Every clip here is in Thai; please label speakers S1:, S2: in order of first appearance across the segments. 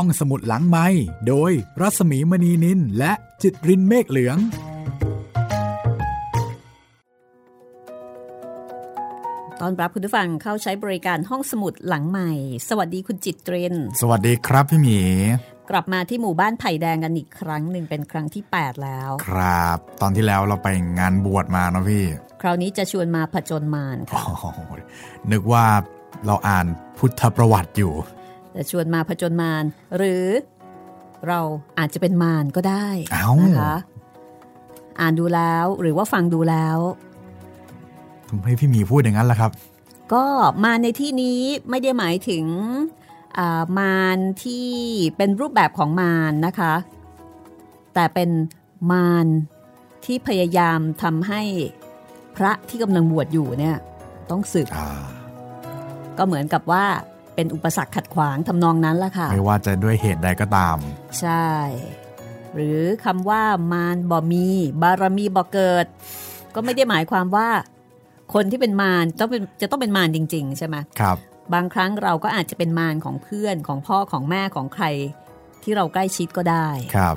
S1: ห้องสมุดหลังไม้โดยรัสมีมณีนินและจิตรินเมฆเหลือง
S2: ตอนรับคุณผู้ฟังเข้าใช้บริการห้องสมุดหลังใหม่ สวัสดีคุณจิตริน
S1: สวัสดีครับพี่หมี
S2: กลับมาที่หมู่บ้านไผ่แดงกันอีกครั้งหนึ่งเป็นครั้งที่ 8 แล้ว
S1: ครับ ตอนที่แล้วเราไปงานบวชมาเนาะพี่
S2: คราวนี้จะชวนมาผจญมารค่ะ
S1: โอ้โหนึกว่าเราอ่านพุทธประวัติอยู่
S2: จะชวนมาผจญมารหรือเราอาจจะเป็นมารก็ได้
S1: เอ้า
S2: นะคะอ่านดูแล้วหรือว่าฟังดูแล้ว
S1: ทำให้พี่หมีพูดอย่างนั้นล่ะครับ
S2: ก็มารในที่นี้ไม่ได้หมายถึงอ่ามารที่เป็นรูปแบบของมารนะคะ แต่เป็นมารที่พยายามทำให้พระที่กำลังบวชอยู่เนี่ย ต้องสึก
S1: อ่า
S2: ก็เหมือนกับว่า เป็นอุปสรรคขัดขวางทำนองนั้นละค่ะ
S1: ไม่ว่าจะด้วยเหตุใดก็ตาม
S2: ใช่ หรือคำว่ามารบ่มี บารมีบ่เกิด ก็ไม่ได้หมายความว่า คนที่เป็นมารต้องเป็นจะต้องเป็นมารจริง ๆ ใช่ไหม
S1: ครับ
S2: บางครั้งเราก็อาจจะเป็นมารของเพื่อนของพ่อของแม่ของใคร ที่เราใกล้ชิดก็ได้
S1: ครับ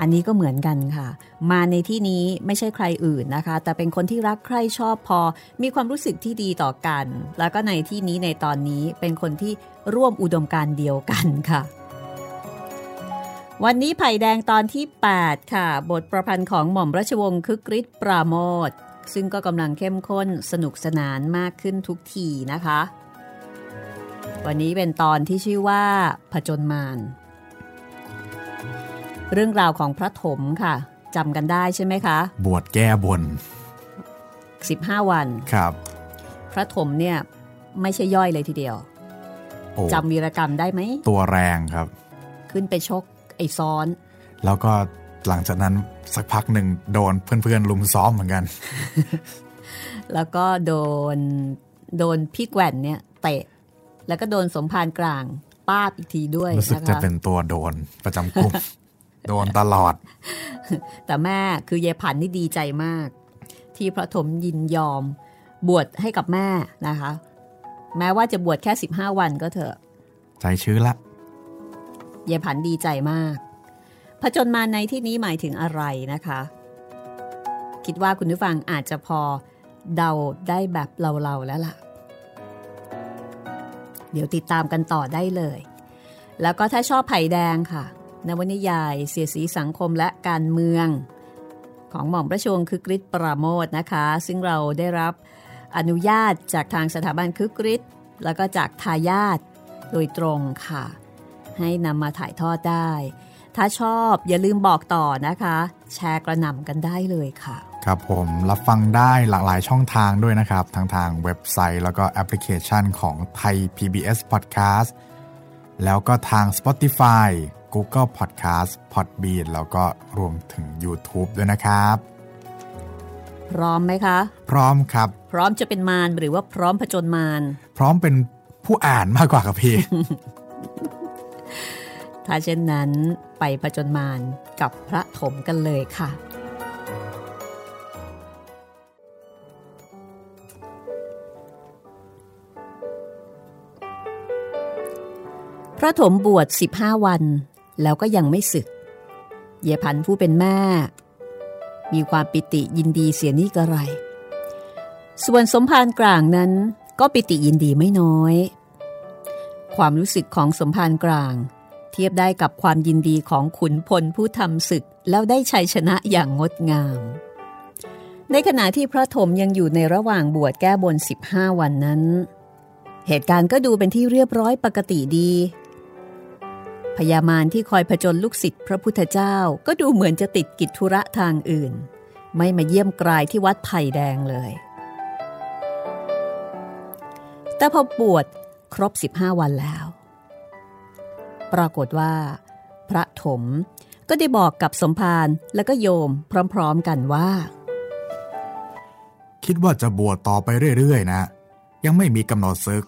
S2: อันนี้ก็เหมือนกันค่ะ มาในที่นี้ไม่ใช่ใครอื่นนะคะ แต่เป็นคนที่รักใคร่ชอบพอ มีความรู้สึกที่ดีต่อกัน แล้วก็ในที่นี้ในตอนนี้เป็นคนที่ร่วมอุดมการเดียวกันค่ะ วันนี้ไผ่แดงตอนที่ 8 ค่ะ บทประพันธ์ของหม่อมราชวงศ์คึกฤทธิ์ปราโมทซึ่งก็กำลังเข้มข้นสนุกสนานมากขึ้นทุกทีนะคะ วันนี้เป็นตอนที่ชื่อว่าผจญมาร เรื่องราวของพระถมค่ะจำกันได้ใช่ไหมคะ
S1: บวชแก้บน
S2: 15 วัน
S1: ครับ
S2: พระถมเนี่ยไม่ใช่ย่อยเลยทีเดียว
S1: โอ้
S2: จำวีรกรรมได้ไหม
S1: ตัวแรงครับ
S2: ขึ้นไปชกไอ้ซ้อน
S1: แล้วก็หลังจากนั้นสักพักหนึ่งโดนเพื่อนๆลุมซ้อมเหมือนกัน
S2: แล้วก็โดนโดนพี่แกว่นเนี่ยเตะ แล้วก็โดนสมภารกลางป้าบอีกทีด้วย
S1: รู้สึก
S2: นะ
S1: จะ
S2: คะ
S1: เป็นตัวโดนประจำกลุ่ม โดนตลอด
S2: แต่แม่คือยายผันนี่ดีใจมาก ที่พระถมยินยอมบวชให้กับแม่นะคะ แม้ว่าจะบวชแค่ 15 วันก็เถอะ
S1: ใจชื้นละ
S2: ยายผันดีใจมากผจญมาในที่นี้หมายถึงอะไรนะคะ คิดว่าคุณผู้ฟังอาจจะพอเดาได้แบบเราๆแล้วล่ะ เดี๋ยวติดตามกันต่อได้เลย แล้วก็ถ้าชอบไผ่แดงค่ะ นวนิยาย เสียสีสังคมและการเมือง ของหม่อมปราชวงคึกฤทธิ์ปราโมทนะคะ ซึ่งเราได้รับอนุญาตจากทางสถาบันคึกฤทธิ์แล้วก็จากทายาทโดยตรงค่ะ ให้นำมาถ่ายทอดได้ ถ้าชอบอย่าลืมบอกต่อนะคะ แชร์กระหน่ำกันได้เลยค่ะ
S1: ครับผมรับฟังได้หลากหลายช่องทางด้วยนะครับทั้งทางเว็บไซต์แล้วก็แอปพลิเคชันของไทย PBS Podcast แล้วก็ทาง Spotify Google Podcast Podbean แล้วก็รวมถึง YouTube ด้วยนะครับ
S2: พร้อมไหมคะ
S1: พร้อมครับ
S2: พร้อมจะเป็นมารหรือว่าพร้อมผจญมาร
S1: พร้อมเป็นผู้อ่านมากกว่าครับพี่
S2: ถ้าเช่นนั้นไปผจญมารกับพระถมกันเลยค่ะพระถมบวช 15 วัน แล้วก็ยังไม่สึก เยพันผู้เป็นแม่ มีความปิติยินดีเสียนี่กระไร ส่วนสมภารกลางนั้นก็ปิติยินดีไม่น้อย ความรู้สึกของสมภารกลาง เทียบได้กับความยินดีของขุนพลผู้ทำศึกแล้วได้ชัยชนะอย่างงดงาม ในขณะที่พระถมยังอยู่ในระหว่างบวชแก้บน 15 วันนั้น เหตุการณ์ก็ดูเป็นที่เรียบร้อยปกติดี พญามารที่คอยผจญลูกศิษย์พระพุทธเจ้าก็ดูเหมือนจะติดกิจธุระทางอื่น ไม่มาเยี่ยมกลายที่วัดไผ่แดงเลย แต่พอบวชครบ 15 วันแล้ว ปรากฏว่า พระถมก็ได้บอกกับสมภารและก็โยมพร้อมๆกันว่า
S1: คิดว่าจะบวชต่อไปเรื่อยๆนะ ยังไม่มีกำหนดซึก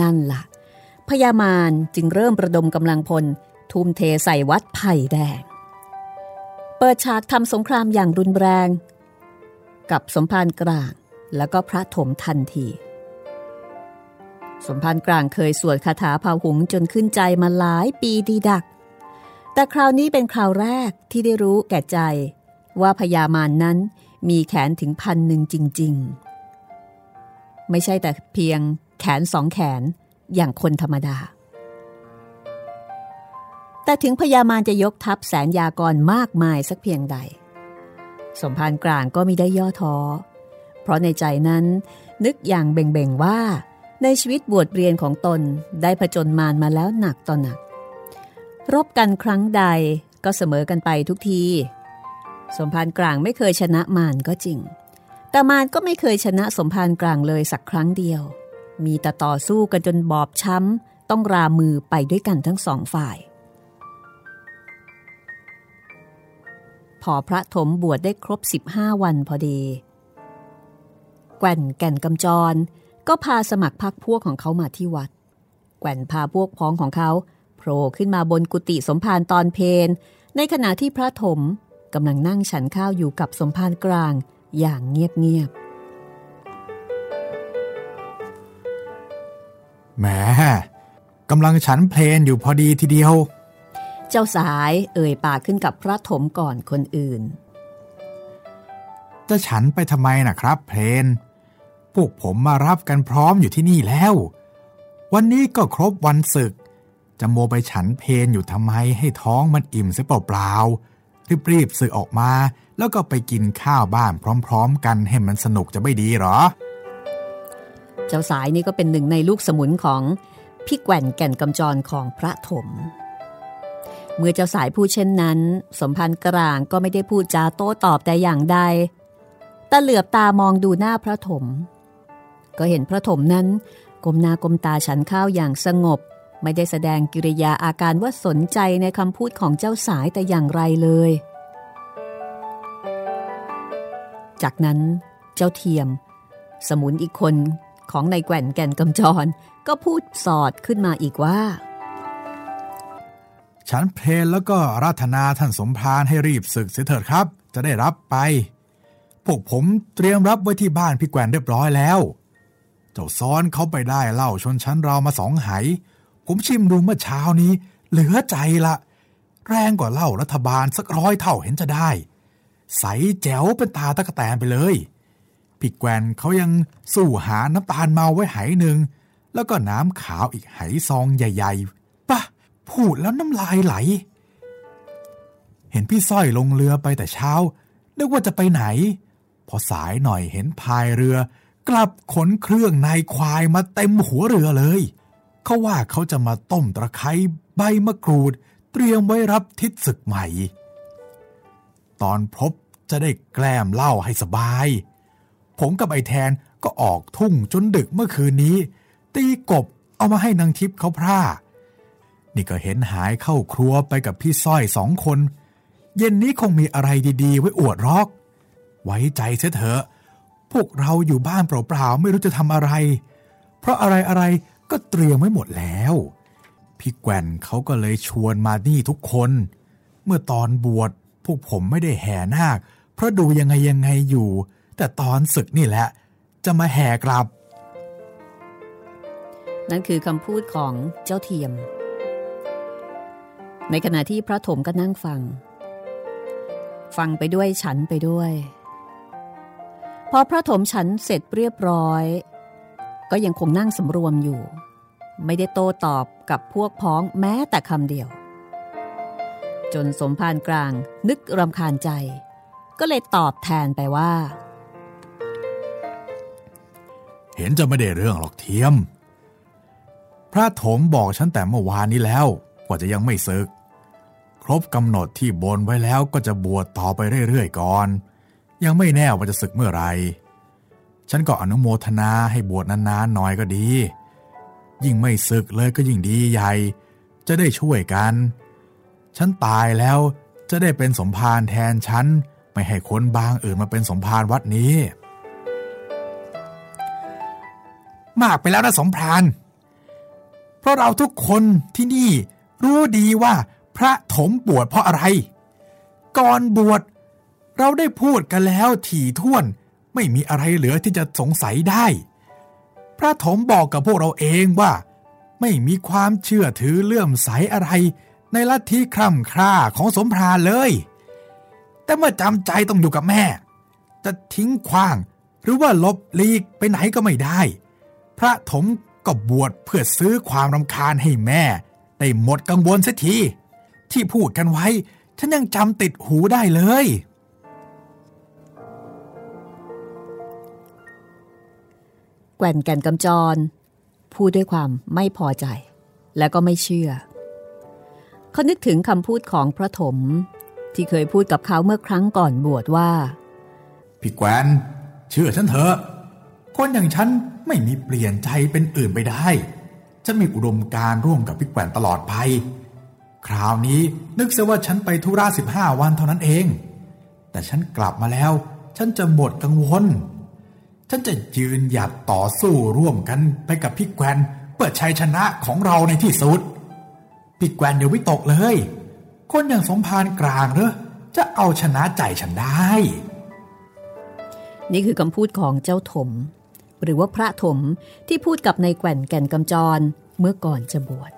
S2: นั่นล่ะ พญามารจึงเริ่มประดมกำลังพล ทุ่มเทใส่วัดไผ่แดง เปิดฉากทำสงครามอย่างรุนแรง กับสมภารกลางแล้วก็พระถมทันที สมภารกลางเคยสวดคาถาพาหุงจนขึ้นใจมาหลายปีดีดัก แต่คราวนี้เป็นคราวแรกที่ได้รู้แก่ใจ ว่าพญามารนนั้นมีแขนถึงพันหนึ่งจริง ๆ ไม่ใช่แต่เพียงแขนสองแขน อย่างคนธรรมดา แต่ถึงพญามารจะยกทัพแสนยากรมากมายสักเพียงใด สมภารกลางก็มิได้ย่อท้อ เพราะในใจนั้นนึกอย่างเบ่งๆว่า ในชีวิตบวชเรียนของตนได้ผจญมารมาแล้วหนักต่อหนัก รบกันครั้งใดก็เสมอกันไปทุกที สมภารกลางไม่เคยชนะมารก็จริง แต่มารก็ไม่เคยชนะสมภารกลางเลยสักครั้งเดียว มีแต่ต่อสู้กันจนบอบช้ำ ต้องรามือไปด้วยกันทั้งสองฝ่าย พอพระถมบวชได้ครบ 15 วันพอดี แก่นแก่นกำจร ก็พาสมัครพักพวกของเขามาที่วัด แก่นพาพวกพ้องของเขาโผล่ขึ้นมาบนกุฏิสมภารตอนเพนในขณะที่พระถมกำลังนั่งฉันข้าวอยู่กับสมภารกลางอย่างเงียบ
S1: ๆ แหมกำลังฉันเพลนอยู่พอดีทีเดียว
S2: เจ้าสายเอ่ยปากขึ้นกับพระถมก่อนคนอื่น
S1: จะฉันไปทำไมนะครับ เพลน พวกผมมารับกันพร้อมอยู่ที่นี่แล้ว วันนี้ก็ครบวันศึก จะโมไปฉันเพนอยู่ทำไมให้ท้องมันอิ่มเสียเปล่าๆรีบๆศึกออกมา แล้วก็ไปกินข้าวบ้านพร้อม ๆ กันให้มันสนุกจะไม่ดีหรอ
S2: เจ้าสายนี่ก็เป็นหนึ่งในลูกสมุนของพี่แก่นแก่นกำจรของพระถม เมื่อเจ้าสายพูดเช่นนั้น สมพันธ์กลางก็ไม่ได้พูดจาโต้ตอบแต่อย่างใดตาเหลือบตามองดูหน้าพระถม ก็เห็นพระถมนั้นกลมหน้ากลมตาฉันข้าวอย่างสงบ ไม่ได้แสดงกิริยาอาการว่าสนใจในคำพูดของเจ้าสายแต่อย่างไรเลย จากนั้นเจ้าเทียม สมุนอีกคน ของนายแก่นแก่นกำจร ก็พูดสอดขึ้นมาอีกว่า
S1: ฉันเพลนแล้วก็รัตนาท่านสมภารให้รีบศึกเสียเถิดครับ จะได้รับไป พวกผมเตรียมรับไว้ที่บ้านพี่แก่นเรียบร้อยแล้ว เจ้าซ้อนเขาไปได้เหล้าชนชั้นเรามาสองไหผมชิมดูเมื่อเช้านี้ เหลือใจละแรงกว่าเหล้ารัฐบาลสักร้อยเท่าเห็นจะได้ ใสแจ๋วเป็นตาตะกะแตนไปเลย พี่แกวนเขายังสู้หาน้ำตาลเมาไว้ไหหนึ่ง แล้วก็น้ำขาวอีกไหซองใหญ่ๆปะพูดแล้วน้ำลายไหล เห็นพี่สร้อยลงเรือไปแต่เช้านึกว่าจะไปไหน พอสายหน่อยเห็นพายเรือ กลับขนเครื่องนายควายมาเต็มหัวเรือเลย เขาว่าเขาจะมาต้มตะไคร้ใบมะกรูด เตรียมไว้รับทิศศึกใหม่ ตอนพบจะได้แกล้มเล่าให้สบาย ผมกับไอแทนก็ออกทุ่งจนดึกเมื่อคืนนี้ ตีกบเอามาให้นางทิพย์เขาพร่า นี่ก็เห็นหายเข้าครัวไปกับพี่ส้อยสองคน เย็นนี้คงมีอะไรดีๆ ไว้อวดรอก ไว้ใจเสียเถอะ พวกเราอยู่บ้านเปล่าๆไม่รู้จะทำอะไร เพราะอะไรอะไรก็เตรียมไว้หมดแล้ว พี่แกวนเขาก็เลยชวนมานี่ทุกคน เมื่อตอนบวชพวกผมไม่ได้แห่นาคเพราะดูยังไงยังไงอยู่ แต่ตอนศึกนี่แหละ จะมาแห่กลับ
S2: นั่นคือคำพูดของเจ้าเทียม ในขณะที่พระถมก็นั่งฟัง ฟังไปด้วยฉันไปด้วย พอพระถมฉันเสร็จเรียบร้อย ก็ยังคงนั่งสำรวมอยู่ ไม่ได้โต้ตอบกับพวกพ้องแม้แต่คำเดียว จนสมภารกลางนึกรำคาญใจก็เลยตอบแทนไปว่า
S1: เห็นจะไม่ได้เรื่องหรอกเทียม พระถมบอกฉันแต่เมื่อวานนี้แล้วกว่าจะยังไม่ซึก ครบกำหนดที่บนไว้แล้วก็จะบวชต่อไปเรื่อยๆก่อน ยังไม่แน่ว่าจะศึกเมื่อไรฉันก็อนุโมทนาให้บวชนานๆหน่อยก็ดี ยิ่งไม่ศึกเลยก็ยิ่งดีใหญ่ จะได้ช่วยกัน ฉันตายแล้วจะได้เป็นสมภารแทนฉัน ไม่ให้คนบางอื่นมาเป็นสมภารวัดนี้ มากไปแล้วนะสมภารเพราะเราทุกคนที่นี่รู้ดีว่าพระถมบวชเพราะอะไร ก่อนบวชเราได้พูดกันแล้วถี่ถ้วนไม่มีอะไรเหลือที่จะสงสัยได้ พระถมบอกกับพวกเราเองว่า ไม่มีความเชื่อถือเลื่อมใสอะไร ในลัทธิคร่ำคร่าของสมภารเลย แต่เมื่อจำใจต้องอยู่กับแม่ จะทิ้งขว้างหรือว่าลบลีกไปไหนก็ไม่ได้ พระถมก็บวชเพื่อซื้อความรำคาญให้แม่ ได้หมดกังวลเสียที ที่พูดกันไว้ ฉันยังจำติดหูได้เลย
S2: แก่นแก่นกำจร พูดด้วยความไม่พอใจ และก็ไม่เชื่อ เขานึกถึงคำพูดของพระถม ที่เคยพูดกับเขาเมื่อครั้งก่อนบวชว่า
S1: พี่แกวนเชื่อฉันเถอะ คนอย่างฉันไม่มีเปลี่ยนใจเป็นอื่นไปได้ จะมีอุดมการร่วมกับพี่แกวนตลอดไป คราวนี้นึกเสียว่าฉันไปธุระสิบห้าวันเท่านั้นเอง แต่ฉันกลับมาแล้ว ฉันจะหมดกังวล ฉันจะยืนหยัดต่อสู้ร่วมกันไปกับพี่แกวนเพื่อชัยชนะของเราในที่สุด พี่แกวนเดี๋ยววิตกเลย คนอย่างสมภารกลางเหรอจะเอาชนะใจฉันได้
S2: นี่คือคำพูดของเจ้าถม หรือว่าพระถมที่พูดกับนายแก่นแก่นกำจรเมื่อก่อนจะบวช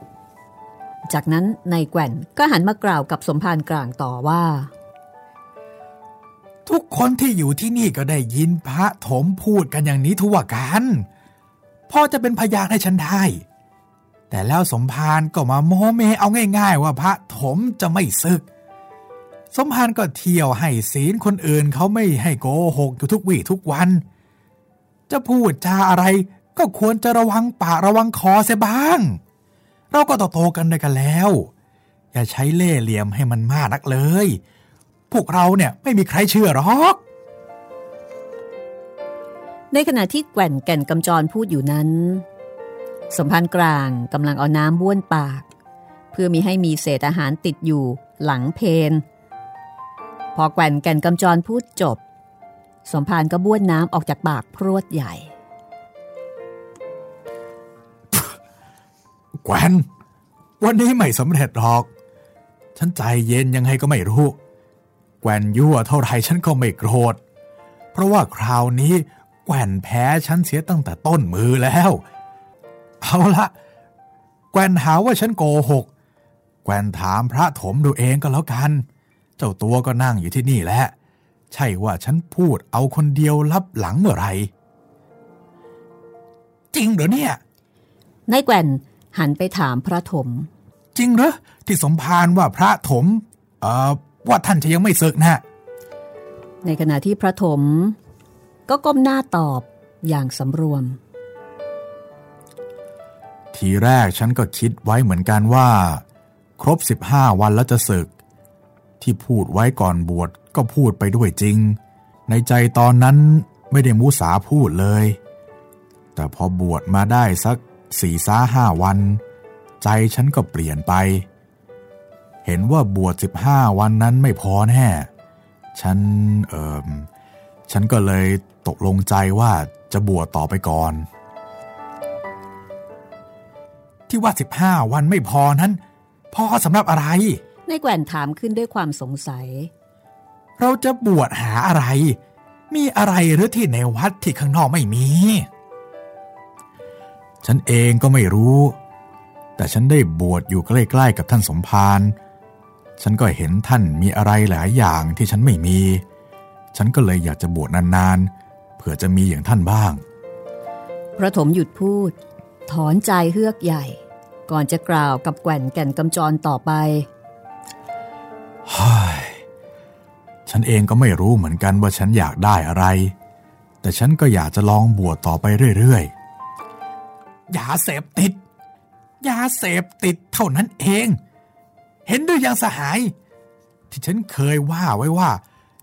S2: จากนั้นนายแก่นก็หันมากล่าวกับสมภารกลางต่อว่า
S1: ทุกคนที่อยู่ที่นี่ก็ได้ยินพระถมพูดกันอย่างนี้ทั่วกันพ่อจะเป็นพยานให้ฉันได้ แต่แล้วสมภารก็มาโมเมเอาง่าย ๆ ว่าพระถมจะไม่ซึก สมภารก็เที่ยวให้ศีลคนอื่นเขาไม่ให้โกหกอยู่ทุกวี่ทุกวัน จะพูดจาอะไรก็ควรจะระวังปากระวังคอเสียบ้าง เราก็โตๆกันด้วยกันแล้ว อย่าใช้เล่ห์เหลี่ยมให้มันมากนักเลย พวกเราเนี่ยไม่มีใครเชื่อหรอก
S2: ในขณะที่แก่นแก่นกำจรพูดอยู่นั้น สมภารกลางกำลังเอาน้ำบ้วนปาก เพื่อมีให้มีเศษอาหารติดอยู่หลังเพน พอแก่นแก่นกำจรพูดจบ สมภารก็บ้วนน้ำออกจากปากพรวดใหญ่
S1: แกวนวันนี้ไม่สำเร็จหรอก ฉันใจเย็นยังไงก็ไม่รู้ แกวนยั่วเท่าไรฉันก็ไม่โกรธ เพราะว่าคราวนี้แกวนแพ้ฉันเสียตั้งแต่ต้นมือแล้ว เอาละแกวนหาว่าฉันโกหก แกวนถามพระถมดูเองก็แล้วกัน เจ้าตัวก็นั่งอยู่ที่นี่แหละ ใช่ว่าฉันพูดเอาคนเดียวลับหลังเมื่อไหรจริงเหรอเนี่ย
S2: นายแก่นหันไปถามพระถม
S1: จริงเหรอที่สมภารว่าพระถมเอ่อว่าท่านจะยังไม่ศึกนะ
S2: ในขณะที่พระถม ก็ก้มหน้าตอบอย่างสำรวม
S1: ทีแรกฉันก็คิดไว้เหมือนกันว่า ครบ 15 วันแล้วจะศึก ที่พูดไว้ก่อนบวช ก็พูดไปด้วยจริง ในใจตอนนั้นไม่ได้มุสาพูดเลย แต่พอบวชมาได้สักสี่ซ้าห้าวัน ใจฉันก็เปลี่ยนไป เห็นว่าบวช15วันนั้นไม่พอแน่ ฉันเออฉันก็เลยตกลงใจว่าจะบวชต่อไปก่อน ที่ว่า15วันไม่พอนั้น พอสำหรับอะไร
S2: นายแก่นถามขึ้นด้วยความสงสัย
S1: เราจะบวชหาอะไร มีอะไรหรือที่ในวัดที่ข้างนอกไม่มี ฉันเองก็ไม่รู้ แต่ฉันได้บวชอยู่ใกล้ๆกับท่านสมภาร ฉันก็เห็นท่านมีอะไรหลายอย่างที่ฉันไม่มี ฉันก็เลยอยากจะบวชนานๆ เผื่อจะมีอย่างท่านบ้าง
S2: พระถมหยุดพูด ถอนใจเฮือกใหญ่ ก่อนจะกล่าวกับแก่นแก่นกำจรต่อไป
S1: ฮ้ย ฉันเองก็ไม่รู้เหมือนกันว่าฉันอยากได้อะไร แต่ฉันก็อยากจะลองบวชต่อไปเรื่อยๆยาเสพติดยาเสพติดเท่านั้นเอง เห็นด้วยยังสหาย ที่ฉันเคยว่าไว้ว่า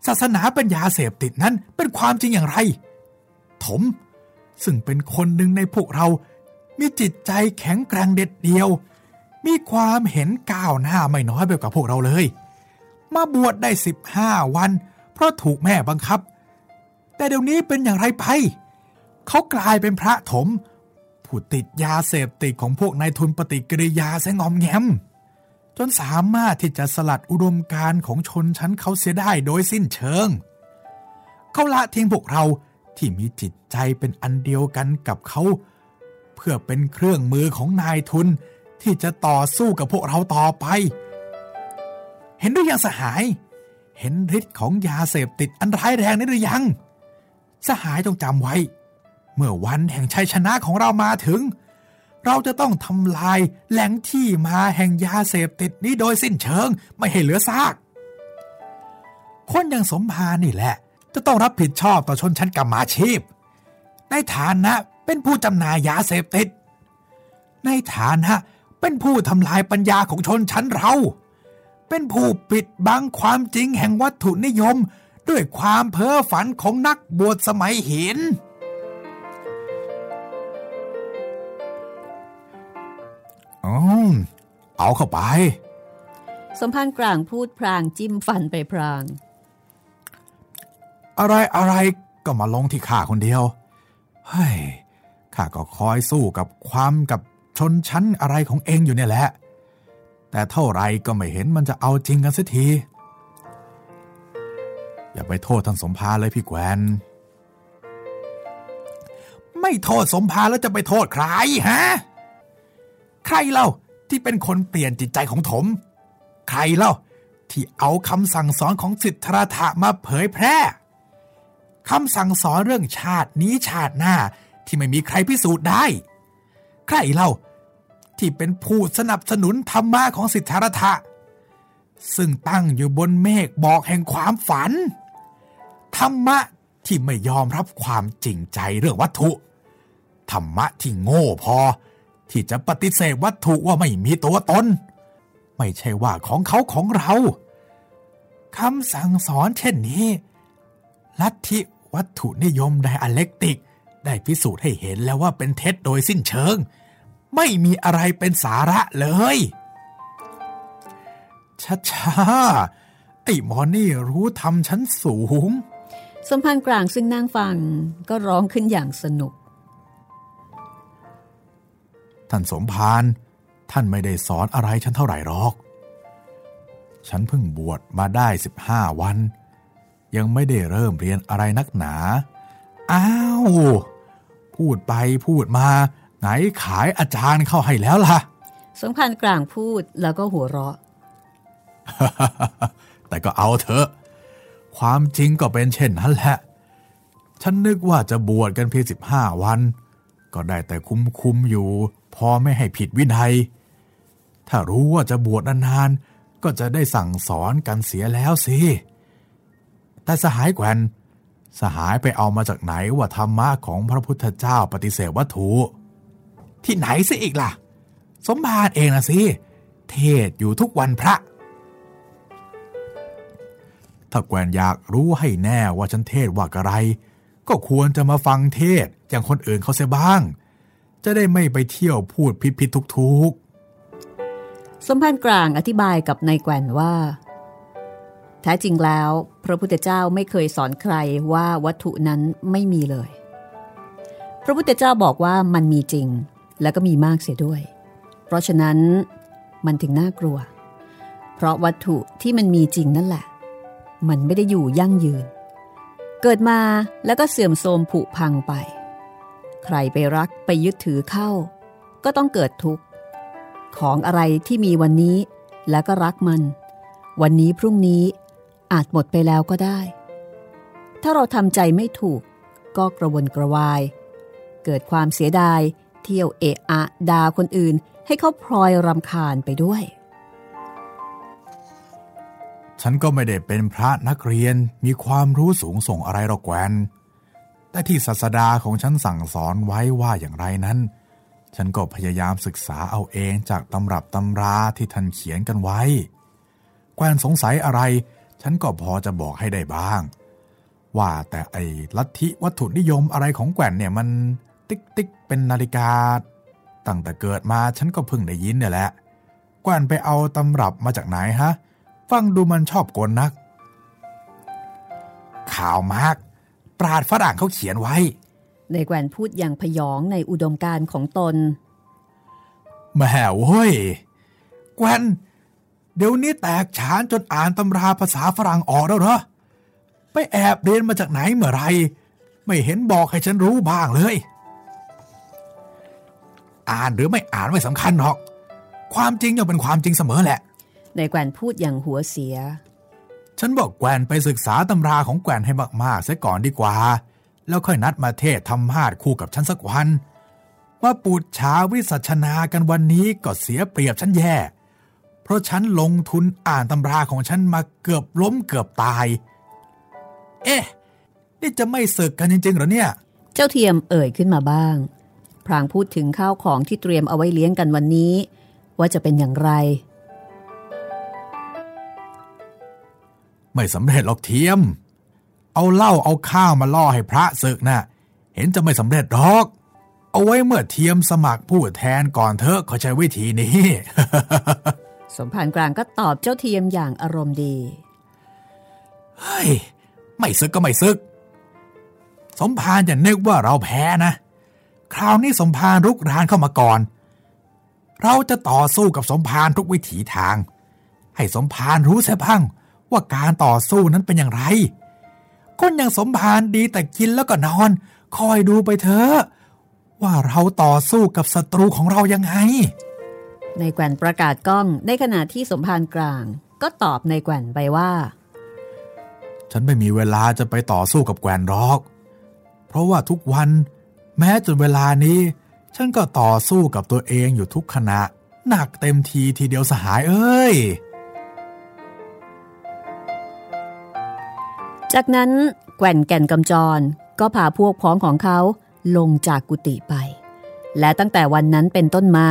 S1: ศาสนาเป็นยาเสพติดนั้นเป็นความจริงอย่างไรถมซึ่งเป็นคนหนึ่งในพวกเรา มีจิตใจแข็งแกร่งเด็ดเดียว มีความเห็นก้าวหน้าไม่น้อยไปกว่าพวกเราเลย มาบวชได้สิบห้าวัน เพราะถูกแม่บังคับ แต่เดี๋ยวนี้เป็นอย่างไรไป เขากลายเป็นพระถม ผู้ติดยาเสพติดของพวกนายทุนปฏิกิริยาแสงอมแงม จนสามารถที่จะสลัดอุดมการของชนชั้นเขาเสียได้โดยสิ้นเชิง เขาละทิ้งพวกเราที่มีจิตใจเป็นอันเดียวกันกับเขา เพื่อเป็นเครื่องมือของนายทุนที่จะต่อสู้กับพวกเราต่อไป เห็นหรือยังสหาย เห็นฤทธิ์ของยาเสพติดอันร้ายแรงนี้หรือยัง สหายต้องจำไว้ เมื่อวันแห่งชัยชนะของเรามาถึง เราจะต้องทำลายแหล่งที่มาแห่งยาเสพติดนี้โดยสิ้นเชิงไม่ให้เหลือซาก คนอย่างสมภารนี่แหละ จะต้องรับผิดชอบต่อชนชั้นกรรมาชีพ ในฐานะเป็นผู้จำหน่ายยาเสพติด ในฐานะเป็นผู้ทำลายปัญญาของชนชั้นเรา เป็นผู้ปิดบังความจริงแห่งวัตถุนิยม ด้วยความเพ้อฝันของนักบวชสมัยหินอืมเอาเข้าไป
S2: สมภารกลางพูดพรางจิ้มฟันไปพราง
S1: อะไรอะไรก็มาลงที่ข้าคนเดียว เฮ้ย ข้าก็คอยสู้กับความกับชนชั้นอะไรของเองอยู่เนี่ยแหละ แต่เท่าไรก็ไม่เห็นมันจะเอาจริงกันสักที อย่าไปโทษท่านสมภารเลยพี่แกวนไม่โทษสมภารแล้วจะไปโทษใครฮะ ใครเล่าที่เป็นคนเปลี่ยนจิตใจของถมใครเล่าที่เอาคำสั่งสอนของสิทธราธะมาเผยแพร่คำสั่งสอนเรื่องชาตินี้ชาติหน้าที่ไม่มีใครพิสูจน์ได้ ใครเล่า ที่เป็นผู้สนับสนุนธรรมะของสิทธารถะ ซึ่งตั้งอยู่บนเมฆบอกแห่งความฝัน ธรรมะที่ไม่ยอมรับความจริงใจเรื่องวัตถุ ธรรมะที่โง่พอ ที่จะปฏิเสธวัตถุว่าไม่มีตัวตน ไม่ใช่ว่าของเขาของเราคำสั่งสอนเช่นนี้ ลัทธิวัตถุนิยมไดอะเล็กติก ได้พิสูจน์ให้เห็นแล้วว่าเป็นเท็จโดยสิ้นเชิง ไม่มีอะไรเป็นสาระเลยช้าๆไอ้หมอนี่รู้ทำชั้นสูง
S2: สมภารกลางซึ่งนั่งฟังก็ร้องขึ้นอย่างสนุก
S1: ท่านสมภารท่านไม่ได้สอนอะไรฉันเท่าไหร่หรอก ฉันเพิ่งบวชมาได้สิบห้าวัน ยังไม่ได้เริ่มเรียนอะไรนักหนา อ้าว พูดไปพูดมา ไหนขายอาจารย์เข้าให้แล้วล่ะ
S2: สมภารกลางพูดแล้วก็หัวเราะ
S1: แต่ก็เอาเถอะ ความจริงก็เป็นเช่นนั้นแหละ ฉันนึกว่าจะบวชกันเพียงสิบห้าวัน ก็ได้แต่คุมคุมๆอยู่ พอไม่ให้ผิดวินัย ถ้ารู้ว่าจะบวชนานๆ ก็จะได้สั่งสอนกันเสียแล้วสิ แต่สหายแกวนสหายไปเอามาจากไหนว่าธรรมะของพระพุทธเจ้าปฏิเสธวัตถุ ที่ไหนสิอีกล่ะ สมภารเองนะสิ เทศอยู่ทุกวันพระ ถ้าแกวนอยากรู้ให้แน่ว่าฉันเทศว่ากระไร ก็ควรจะมาฟังเทศอย่างคนอื่นเขาเสียบ้าง จะได้ไม่ไปเที่ยวพูดผิดผิดทุกทุก
S2: สมภารกลางอธิบายกับนายแกวนว่าแท้จริงแล้ว พระพุทธเจ้าไม่เคยสอนใครว่าวัตถุนั้นไม่มีเลย พระพุทธเจ้าบอกว่ามันมีจริง และก็มีมากเสียด้วย เพราะฉะนั้นมันถึงน่ากลัว เพราะวัตถุที่มันมีจริงนั่นแหละ มันไม่ได้อยู่ยั่งยืน เกิดมาแล้วก็เสื่อมโทรมผุพังไป ใครไปรักไปยึดถือเข้า ก็ต้องเกิดทุกข์ ของอะไรที่มีวันนี้แล้วก็รักมัน วันนี้พรุ่งนี้อาจหมดไปแล้วก็ได้ ถ้าเราทำใจไม่ถูกก็กระวนกระวาย เกิดความเสียดาย เที่ยวเอะอะด่าคนอื่น ให้เขาพลอยรำคาญไปด้วย
S1: ฉันก็ไม่ได้เป็นพระนักเรียนมีความรู้สูงส่งอะไรหรอกแกวนแต่ที่ศาสดาของฉันสั่งสอนไว้ว่าอย่างไรนั้น ฉันก็พยายามศึกษาเอาเองจากตำรับตำราที่ท่านเขียนกันไว้ แกวนสงสัยอะไร ฉันก็พอจะบอกให้ได้บ้าง ว่าแต่ไอ้ลัทธิวัตถุนิยมอะไรของแกวนเนี่ยมันติ๊กติ๊ก เป็นนาฬิกา ตั้งแต่เกิดมาฉันก็เพิ่งได้ยินเนี่ยแหละแกวนไปเอาตำรับมาจากไหนฮะ ฟังดูมันชอบกลนัก ข่าวมาร์กปราดฝรั่งเขาเขียนไว้
S2: ในแกวนพูดอย่างพยองในอุดมการณ์ของตน
S1: แหม่เว้ยแกวนเดี๋ยวนี้แตกฉานจนอ่านตำราภาษาฝรั่งออกแล้วเหรอไปแอบเรียนมาจากไหนเมื่อไหรไม่เห็นบอกให้ฉันรู้บ้างเลย อ่านหรือไม่อ่านไม่สำคัญหรอก ความจริงย่อมเป็นความจริงเสมอแหละ
S2: ในแกวนพูดอย่างหัวเสีย
S1: ฉันบอกแกวนไปศึกษาตำราของแกวนให้มากๆเสียก่อนดีกว่า แล้วค่อยนัดมาเทศทำมาดคู่กับฉันสักวันมาปูดชาวิสัชนากันวันนี้ก็เสียเปรียบฉันแย่ เพราะฉันลงทุนอ่านตำราของฉันมาเกือบล้มเกือบตาย เอ๊ะ นี่จะไม่ศึกกันจริงๆเหรอเนี่ย
S2: เจ้าเทียมเอ่ยขึ้นมาบ้าง พรางพูดถึงข้าวของที่เตรียมเอาไว้เลี้ยงกันวันนี้ ว่าจะเป็นอย่างไร
S1: ไม่สำเร็จหรอกเทียม เอาเหล้าเอาข้าวมาล่อให้พระศึกนะ่ะ เห็นจะไม่สำเร็จหรอก เอาไว้เมื่อเทียมสมัครผู้แทนก่อนเถอะเขาใช้วิธีนี้
S2: สมภารกลางก็ตอบเจ้าเทียมอย่างอารมณ์ดี
S1: เฮ้ย ไม่ซึกก็ไม่ซึก สมภารจะนึกว่าเราแพ้นะ คราวนี้สมภารรุกรานเข้ามาก่อน เราจะต่อสู้กับสมภารทุกวิถีทาง ให้สมภารรู้เสียบ้างว่าการต่อสู้นั้นเป็นอย่างไรคนอย่างสมภารดีแต่กินแล้วก็นอน คอยดูไปเถอะว่าเราต่อสู้กับศัตรูของเรายังไง
S2: ในแกวนประกาศกล้องในขณะที่สมภารกลาง ก็ตอบในแกวนไปว่า
S1: ฉันไม่มีเวลาจะไปต่อสู้กับแกวนรอก เพราะว่าทุกวัน แม้จนเวลานี้ ฉันก็ต่อสู้กับตัวเองอยู่ทุกขณะ หนักเต็มทีทีเดียวสหายเอ้ย
S2: จากนั้นแก่นแก่นกำจรก็พาพวกพ้องของเขาลงจากกุฏิไป และตั้งแต่วันนั้นเป็นต้นมา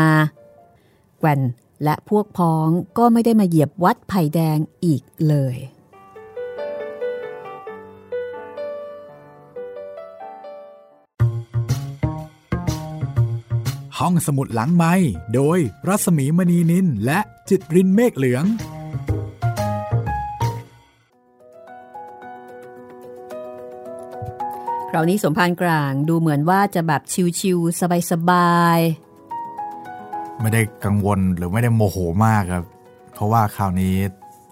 S2: แก่นและพวกพ้องก็ไม่ได้มาเหยียบวัดไผ่แดงอีกเลย
S1: ห้องสมุดหลังไม้โดยรัสมีมณีนินและจิตรินเมฆเหลือง
S2: คราวนี้สมภารกลางดูเหมือนว่าจะแบบชิวๆสบาย
S1: ไม่ได้กังวลหรือไม่ได้โมโหมากครับ เพราะว่าคราวนี้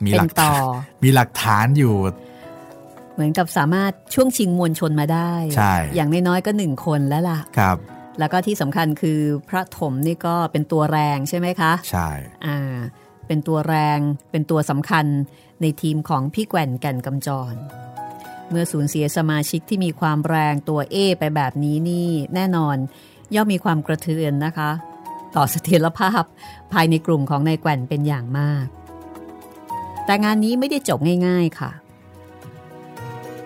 S1: มี
S2: ๆเป็
S1: หลั
S2: น
S1: ก
S2: ต่อ
S1: ฐานมีหลักฐานอยู่
S2: เหมือนกับสามารถช่วงชิงมวลชนมาได้
S1: ใช่
S2: อย่างน้อยๆก็หนึ่งคนแล้วล่ะ
S1: ครับ
S2: แล้วก็ที่สำคัญคือพระถมนี่ก็เป็นตัวแรงใช่ไหมคะ
S1: ใช่
S2: อ่าเป็นตัวแรงเป็นตัวสำคัญในทีมของพี่แก่นแก่นกำจร เมื่อสูญเสียสมาชิกที่มีความแรงตัวเอไปแบบนี้นี่แน่นอน ย่อมมีความกระเทือนนะคะ ต่อเสถียรภาพภายในกลุ่มของนายแก่นเป็นอย่างมาก แต่งานนี้ไม่ได้จบง่าย ๆค่ะ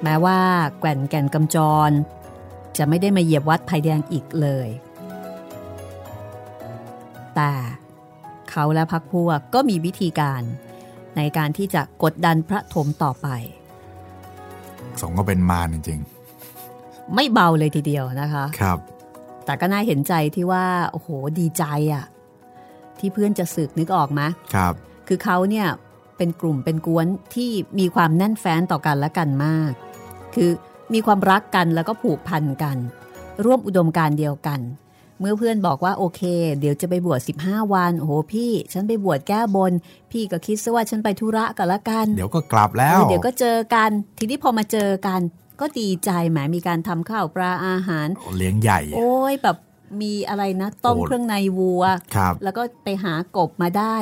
S2: แม้ว่าแก่นแก่นกำจร จะไม่ได้มาเหยียบวัดไผ่แดงอีกเลย แต่เขาและพักพวกก็มีวิธีการในการที่จะกดดันพระถมต่อไป
S1: สงก็เป็นมารจริง
S2: ไม่เบาเลยทีเดียวนะคะ
S1: ๆครับ
S2: แต่ก็น่าเห็นใจที่ว่า โอ้โห ดีใจอะที่เพื่อนจะสึกนึกออกไหม
S1: ครับ
S2: คือเขาเนี่ยเป็นกลุ่มเป็นกวนที่มีความแน่นแฟ้นต่อกันและกันมาก คือ มีความรักกันแล้วก็ผูกพันกัน ร่วมอุดมการณ์เดียวกัน เมื่อเพื่อนบอกว่าโอเค เดี๋ยวจะไปบวช15 วันโอ้โหพี่ ฉันไปบวชแก้บน พี่ก็คิดซะว่าฉันไปธุระกันละกัน
S1: เดี๋ยวก็กลับแล้ว
S2: เออเดี๋ยวก็เจอกัน ทีนี้พอมาเจอกัน ก็ดีใจแหมมีการทำข้าวปลาอาหาร
S1: เลี้ยงใหญ่
S2: โอ้ยแบบมีอะไรนะต้ม
S1: โอ้
S2: เครื่องในวัว
S1: ครับ
S2: แล้วก็ไปหากบมาได้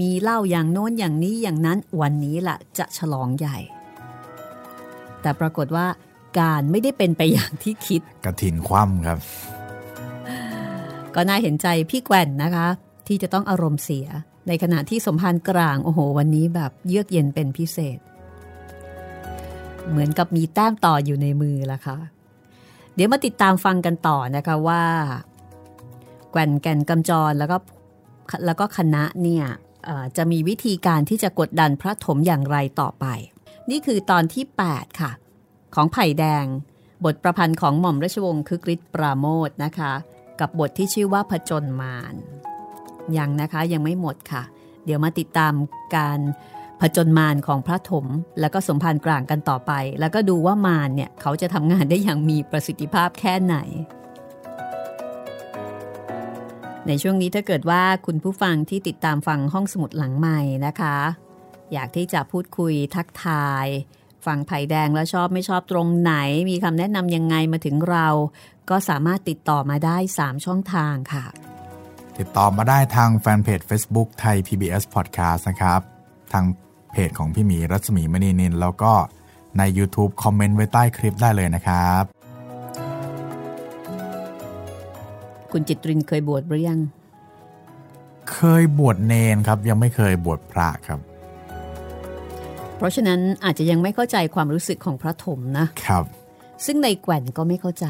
S2: มีเหล้าอย่างโน้นอย่างนี้อย่างนั้นวันนี้ล่ะจะฉลองใหญ่ แต่ปรากฏว่า การไม่ได้เป็นไปอย่างที่คิด
S1: กระถินคว่ำครับ
S2: ก็น่าเห็นใจพี่แกว่นนะคะ ที่จะต้องอารมณ์เสีย ในขณะที่สมภารกลางโอ้โห วันนี้แบบเยือกเย็นเป็นพิเศษ เหมือนกับมีแต้มต่ออยู่ในมือละค่ะ เดี๋ยวมาติดตามฟังกันต่อนะคะว่า แกว่นแก่นกำจรแล้วก็แล้วก็คณะเนี่ยเอ่อจะมีวิธีการที่จะกดดันพระถมอย่างไรต่อไป นี่คือตอนที่ 8 ค่ะ ของไผ่แดง บทประพันธ์ของหม่อมราชวงศ์คึกฤทธิ์ปราโมทนะคะ กับบทที่ชื่อว่าผจญมารยังนะคะยังไม่หมดค่ะ เดี๋ยวมาติดตามการผจญมารของพระถม แล้วก็สมภารกลางกันต่อไป แล้วก็ดูว่ามารเนี่ยเขาจะทำงานได้อย่างมีประสิทธิภาพแค่ไหน ในช่วงนี้ถ้าเกิดว่าคุณผู้ฟังที่ติดตามฟังห้องสมุดหลังใหม่นะคะ อยากที่จะพูดคุยทักทาย ฟังไผ่แดงแล้วชอบไม่ชอบตรงไหน มีคำแนะนำยังไงมาถึงเรา ก็สามารถติดต่อมาได้ 3 ช่องทางค่ะ
S1: ติดต่อมาได้ทางแฟนเพจ Facebook ไทย PBS Podcast นะครับ ทางเพจของพี่หมีรัศมีมณีนิน แล้วก็ใน YouTube คอมเมนต์ไว้ใต้คลิปได้เลยนะครับ
S2: คุณจิตรินเคยบวชหรือยัง
S1: เคยบวชเนนครับ ยังไม่เคยบวชพระครับ
S2: เพราะฉะนั้นอาจจะยังไม่เข้าใจความรู้สึกของพระถมนะ
S1: ครับ
S2: ซึ่งในแก่นก็ไม่เข้าใจ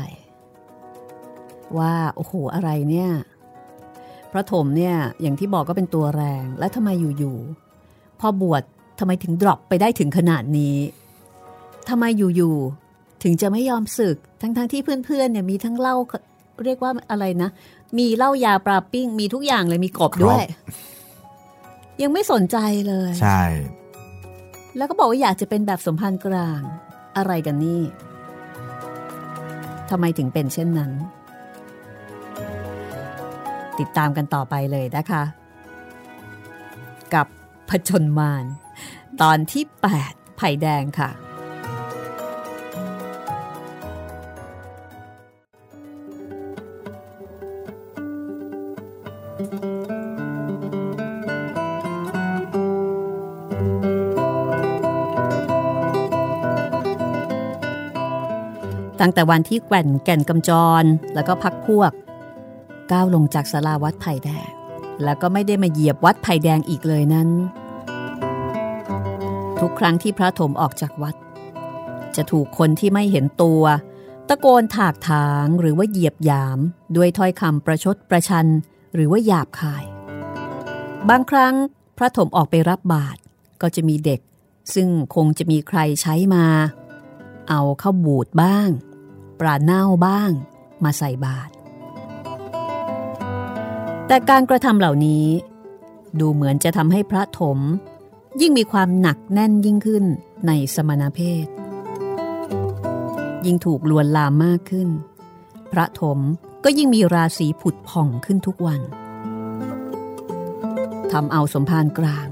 S2: ว่าโอ้โหอะไรเนี่ย พระถมเนี่ยอย่างที่บอกก็เป็นตัวแรงและทำไมอยู่ๆพอบวชทำไมถึงดรอปไปได้ถึงขนาดนี้ทำไมอยู่ๆถึงจะไม่ยอมสึกทั้งๆทที่เพื่อนๆเนี่ยมีทั้งเหล้าเรียกว่าอะไรนะ มีเหล้ายาปลาปิ้งมีทุกอย่างเลยมีกบด้วย ยังไม่สนใจเลย
S1: ใช่
S2: แล้วก็บอกว่าอยากจะเป็นแบบสมพันธ์กลาง อะไรกันนี่ทำไมถึงเป็นเช่นนั้น ติดตามกันต่อไปเลยนะคะ กับผจญมารตอนที่ 8 ไผ่แดงค่ะ ตั้งแต่วันที่แก่นแก่นกำจร แล้วก็พักพวก ก้าวลงจากสาราวัดไผ่แดง แล้วก็ไม่ได้มาเหยียบวัดไผ่แดงอีกเลยนั้น ทุกครั้งที่พระถมออกจากวัด จะถูกคนที่ไม่เห็นตัว ตะโกนถากถางหรือว่าเหยียบยาม ด้วยถ้อยคำประชดประชัน หรือว่าหยาบคาย บางครั้งพระถมออกไปรับบาตรก็จะมีเด็ก ซึ่งคงจะมีใครใช้มาเอาเข้าบูดบ้าง ปลาเน่าบ้าง มาใส่บาตรแต่การกระทำเหล่านี้ ดูเหมือนจะทำให้พระถม ยิ่งมีความหนักแน่นยิ่งขึ้นในสมณเพศ ยิ่งถูกลวนลามมากขึ้น พระถมก็ยิ่งมีราศีผุดผ่องขึ้นทุกวันทำเอาสมภารกลาง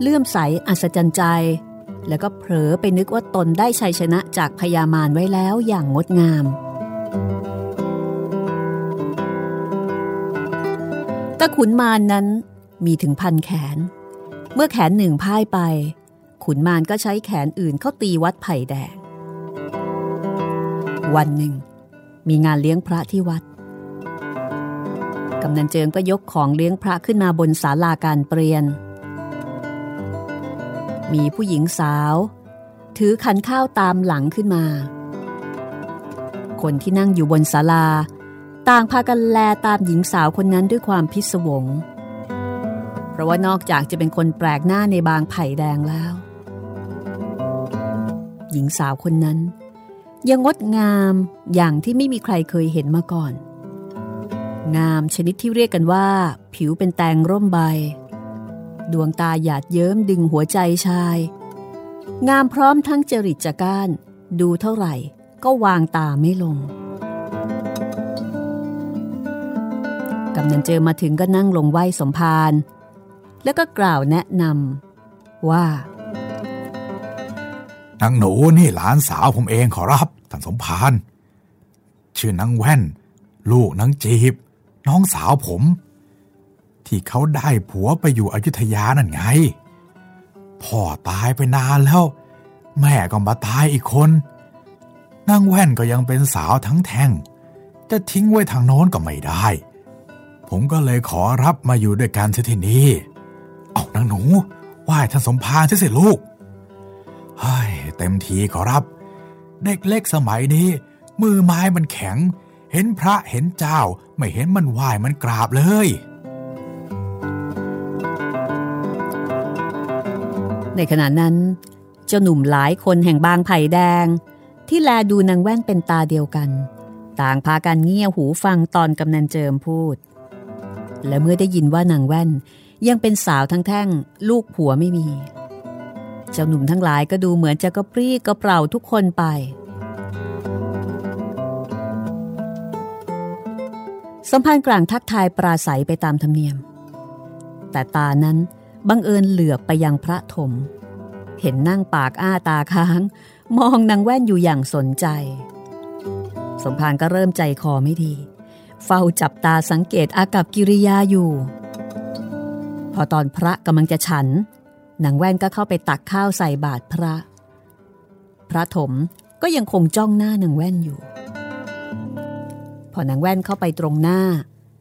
S2: เลื่อมใสอัศจรรย์ใจ แล้วก็เผลอไปนึกว่าตนได้ชัยชนะจากพญามารไว้แล้วอย่างงดงามต่ขุนมารนนั้นมีถึงพันแขน เมื่อแขนหนึ่งพ่ายไป ขุนมารก็ใช้แขนอื่นเข้าตีวัดไผ่แดง วันหนึ่ง มีงานเลี้ยงพระที่วัดกำนันเจิงก็ยกของเลี้ยงพระขึ้นมาบนศาลาการเปลี่ยน มีผู้หญิงสาว ถือขันข้าวตามหลังขึ้นมา คนที่นั่งอยู่บนศาลา ต่างพากันแลตามหญิงสาวคนนั้นด้วยความพิศวง เพราะว่านอกจากจะเป็นคนแปลกหน้าในบางไผ่แดงแล้ว หญิงสาวคนนั้น ยังงดงามอย่างที่ไม่มีใครเคยเห็นมาก่อน งามชนิดที่เรียกกันว่า ผิวเป็นแตงร่มใบ ดวงตาหยาดเยิ้มดึงหัวใจชาย งามพร้อมทั้งจริตจักาน ดูเท่าไหร่ก็วางตาไม่ลงกำนันเจอมาถึงก็นั่งลงไหว้สมภารแล้วก็กล่าวแนะนำว่า
S1: นางหนูนี่หลานสาวผมเองขอรับท่านสมภารชื่อนางแว่น ลูกนางจีบ น้องสาวผม ที่เขาได้ผัวไปอยู่อยุธยานั่นไง พ่อตายไปนานแล้ว แม่ก็มาตายอีกคนนางแว่นก็ยังเป็นสาวทั้งแท่ง จะทิ้งไว้ทางโน้นก็ไม่ได้ ผมก็เลยขอรับมาอยู่ด้วยกันที่นี่เอานางหนูไหว้ท่านสมภารสิลูกเฮ้ยเต็มทีขอรับ เด็กเล็กสมัยนี้ มือไม้มันแข็ง เห็นพระเห็นเจ้า ไม่เห็นมันไหว้มันกราบเลย
S2: ในขณะนั้น เจ้าหนุ่มหลายคนแห่งบางไผ่แดง ที่แลดูนางแว่นเป็นตาเดียวกัน ต่างพากันเงี่ยหูฟังตอนกำนันเจิมพูด และเมื่อได้ยินว่านางแว่นยังเป็นสาวทั้งแท่งลูกผัวไม่มี เจ้าหนุ่มทั้งหลายก็ดูเหมือนจะกระปรี้กระเปร่าทุกคนไป สัมพันธ์กลางทักทายปราศัยไปตามธรรมเนียม แต่ตานั้น บังเอิญเหลือบไปยังพระถม เห็นนั่งปากอ้าตาค้าง มองนางแว่นอยู่อย่างสนใจ สมภารก็เริ่มใจคอไม่ดี เฝ้าจับตาสังเกตอากับกิริยาอยู่ พอตอนพระกำลังจะฉันนางแว่นก็เข้าไปตักข้าวใส่บาตรพระ พระถมก็ยังคงจ้องหน้านางแว่นอยู่ พอนางแว่นเข้าไปตรงหน้า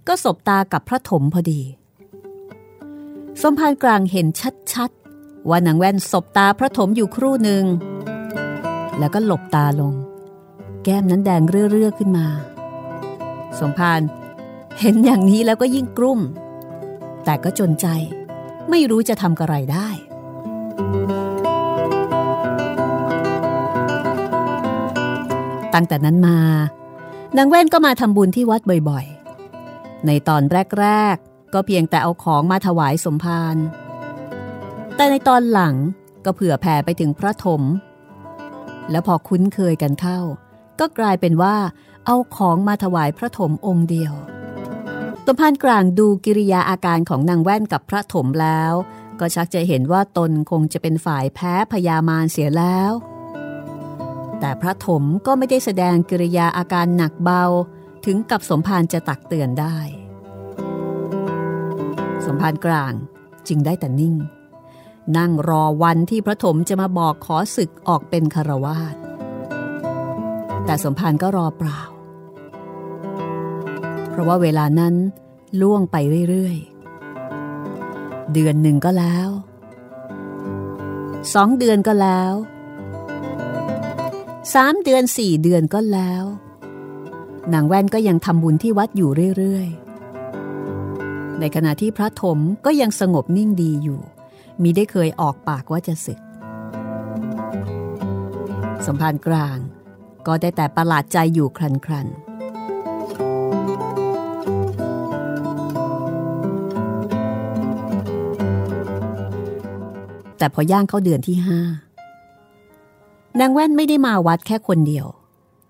S2: ก็สบตากับพระถมพอดี สมภารกลางเห็นชัดๆว่านางแว่นสบตาพระถมอยู่ครู่หนึ่ง แล้วก็หลบตาลง แก้มนั้นแดงเรื่อๆขึ้นมา สมภารเห็นอย่างนี้แล้วก็ยิ่งกลุ้ม แต่ก็จนใจ ไม่รู้จะทำกระไรได้ ตั้งแต่นั้นมานางแว่นก็มาทำบุญที่วัดบ่อยๆ ในตอนแรกๆ ก็เพียงแต่เอาของมาถวายสมภารแต่ในตอนหลังก็เผื่อแผ่ไปถึงพระถม แล้วพอคุ้นเคยกันเข้า ก็กลายเป็นว่า เอาของมาถวายพระถมองค์เดียวสมภารกลางดูกิริยาอาการของนางแว่นกับพระถมแล้ว ก็ชักจะเห็นว่าตนคงจะเป็นฝ่ายแพ้พยามารเสียแล้ว แต่พระถมก็ไม่ได้แสดงกิริยาอาการหนักเบาถึงกับสมภารจะตักเตือนได้ สมภารกลางจึงได้แต่นิ่ง นั่งรอวันที่พระถมจะมาบอกขอศึกออกเป็นคารวาสแต่สมภารก็รอเปล่า เพราะว่าเวลานั้นล่วงไปเรื่อยๆ เดือนหนึ่งก็แล้วสองเดือนก็แล้วสามเดือนสี่เดือนก็แล้วนางแว่นก็ยังทำบุญที่วัดอยู่เรื่อยๆ ในขณะที่พระถมก็ยังสงบนิ่งดีอยู่มีได้เคยออกปากว่าจะศึก สมภารกลาง ก็ได้แต่ประหลาดใจอยู่ครันครันแต่พอย่างเข้าเดือนที่ห้านางแว่นไม่ได้มาวัดแค่คนเดียว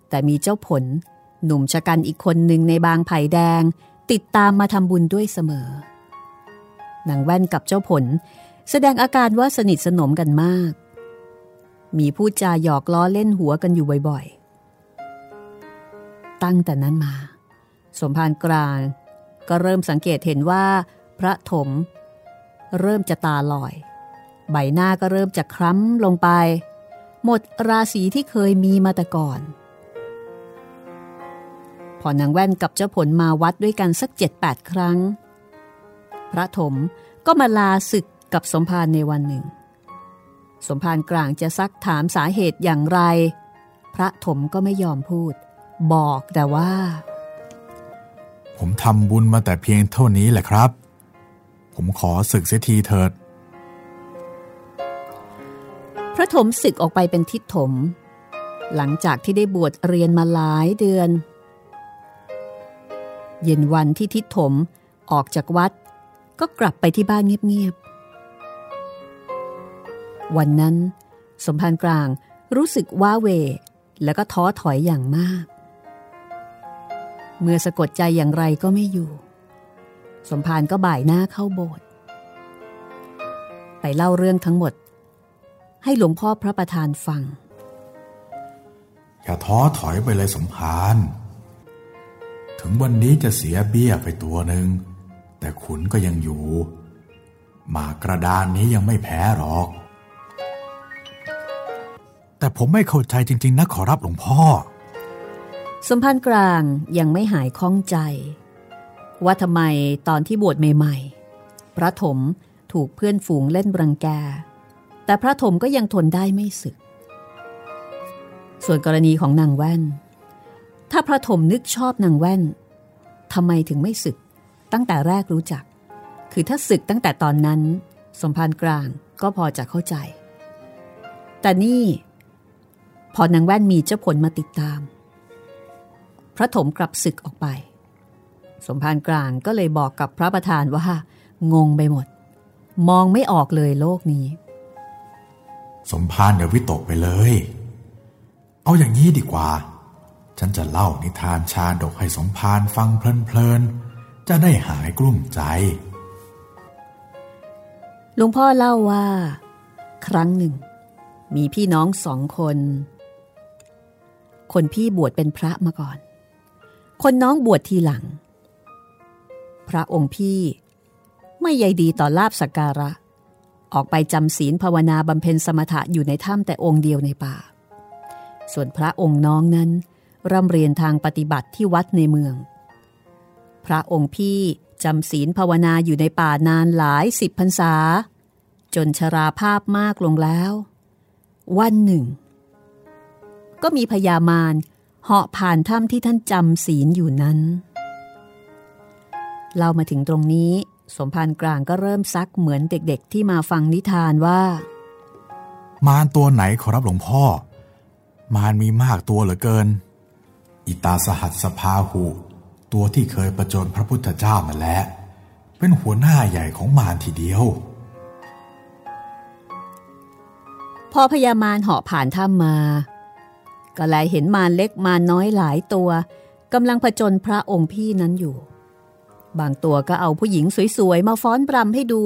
S2: แต่มีเจ้าผลหนุ่มชะกันอีกคนหนึ่งในบางไผ่แดง ติดตามมาทำบุญด้วยเสมอนางแว่นกับเจ้าผล แสดงอาการว่าสนิทสนมกันมาก มีพูดจาหยอกล้อเล่นหัวกันอยู่บ่อยๆ ตั้งแต่นั้นมา สมภารกลางก็เริ่มสังเกตเห็นว่า พระถม เริ่มจะตาลอย ใบหน้าก็เริ่มจะคล้ำลงไป หมดราศีที่เคยมีมาแต่ก่อน พอนางแว่นกับเจ้าผลมาวัดด้วยกันสักเจ็ดแปดครั้ง พระถมก็มาลาศึกกับสมภารในวันหนึ่ง สมภารกลางจะซักถามสาเหตุอย่างไร พระถมก็ไม่ยอมพูด บอกแต่ว่า
S1: ผมทำบุญมาแต่เพียงเท่านี้แหละครับ ผมขอศึกเสียทีเถิด
S2: พระถมศึกออกไปเป็นทิศถม หลังจากที่ได้บวชเรียนมาหลายเดือน เย็นวันที่ทิศถมออกจากวัด ก็กลับไปที่บ้านเงียบๆ วันนั้น สมภารกลางรู้สึกว้าเว แล้วก็ท้อถอยอย่างมาก เมื่อสะกดใจอย่างไรก็ไม่อยู่ สมภารก็บ่ายหน้าเข้าโบสถ์ไปเล่าเรื่องทั้งหมด ให้หลวงพ่อพระประธานฟัง
S1: อย่าท้อถอยไปเลยสมภาร ถึงวันนี้จะเสียเบี้ยไปตัวหนึ่ง แต่ขุนก็ยังอยู่ หมากกระดานนี้ยังไม่แพ้หรอก แต่ผมไม่เข้าใจจริง ๆ นะขอรับหลวงพ่อ
S2: สมพันธ์กลางยังไม่หายคล้องใจ ว่าทำไมตอนที่บวชใหม่ๆ พระถมถูกเพื่อนฝูงเล่นรังแก แต่พระถมก็ยังทนได้ไม่สึก ส่วนกรณีของนางแว่น ถ้าพระถมนึกชอบนางแว่นทำไมถึงไม่สึกตั้งแต่แรกรู้จัก คือถ้าสึกตั้งแต่ตอนนั้น สมภารกลางก็พอจะเข้าใจ แต่นี่ พอนางแว่นมีเจ้าผลมาติดตาม พระถมกลับสึกออกไป สมภารกลางก็เลยบอกกับพระประธานว่า งงไปหมด มองไม่ออกเลยโลกนี้
S1: สมภารอย่าวิตกไปเลย เอาอย่างนี้ดีกว่า ฉันจะเล่านิทานชาดกให้สมภารฟังเพลินๆ จะได้หายกลุ้มใจ
S2: หลวงพ่อเล่าว่า ครั้งหนึ่ง มีพี่น้องสองคน คนพี่บวชเป็นพระมาก่อน คนน้องบวชทีหลัง พระองค์พี่ไม่ใยดีต่อลาบสักการะ ออกไปจำศีลภาวนาบำเพ็ญสมถะอยู่ในถ้ำแต่องค์เดียวในป่า ส่วนพระองค์น้องนั้น ร่ำเรียนทางปฏิบัติที่วัดในเมือง พระองค์พี่จำศีลภาวนาอยู่ในป่านานหลายสิบพรรษา จนชราภาพมากลงแล้ว วันหนึ่ง ก็มีพญามารเหาะผ่านถ้ำที่ท่านจำศีลอยู่นั้น เรามาถึงตรงนี้สมภารกลางก็เริ่มซักเหมือนเด็กๆ ที่มาฟังนิทานว่า
S1: มารตัวไหนขอรับหลวงพ่อ มารมีมากตัวเหลือเกิน อิตาสหัสสภาหูตัวที่เคยประจนพระพุทธเจ้านั่นแหละเป็นหัวหน้าใหญ่ของมารทีเดียว
S2: พอพญามารเหาะผ่านถ้ำมา ก็แลเห็นมารเล็กมารน้อยหลายตัวกำลังผจญพระองค์พี่นั้นอยู่ บางตัวก็เอาผู้หญิงสวยๆ มาฟ้อนปรำให้ดู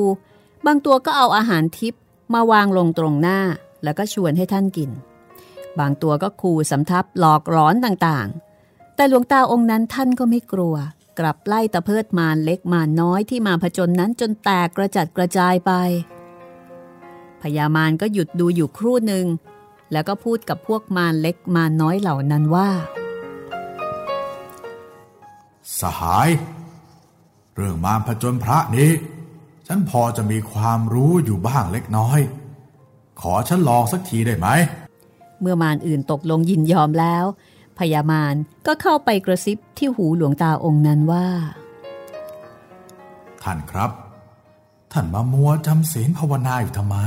S2: บางตัวก็เอาอาหารทิพมาวางลงตรงหน้าแล้วก็ชวนให้ท่านกิน บางตัวก็ขู่สำทับหลอกร้อนต่างๆ แต่หลวงตาองค์นั้นท่านก็ไม่กลัว กลับไล่ตะเพิดมารเล็กมารน้อยที่มาผจญนั้นจนแตกกระจัดกระจายไปพญามารก็หยุดดูอยู่ครู่หนึ่ง แล้วก็พูดกับพวกมารเล็กมารน้อยเหล่านั้นว่า
S1: สหาย เรื่องมารผจญพระนี้ ฉันพอจะมีความรู้อยู่บ้างเล็กน้อย ขอฉันลองสักทีได้ไหม
S2: เมื่อมารอื่นตกลงยินยอมแล้ว พญามารก็เข้าไปกระซิบที่หูหลวงตาองค์นั้นว่า
S1: ท่านครับ ท่านมามัวจำศีลภาวนาอยู่ทำไม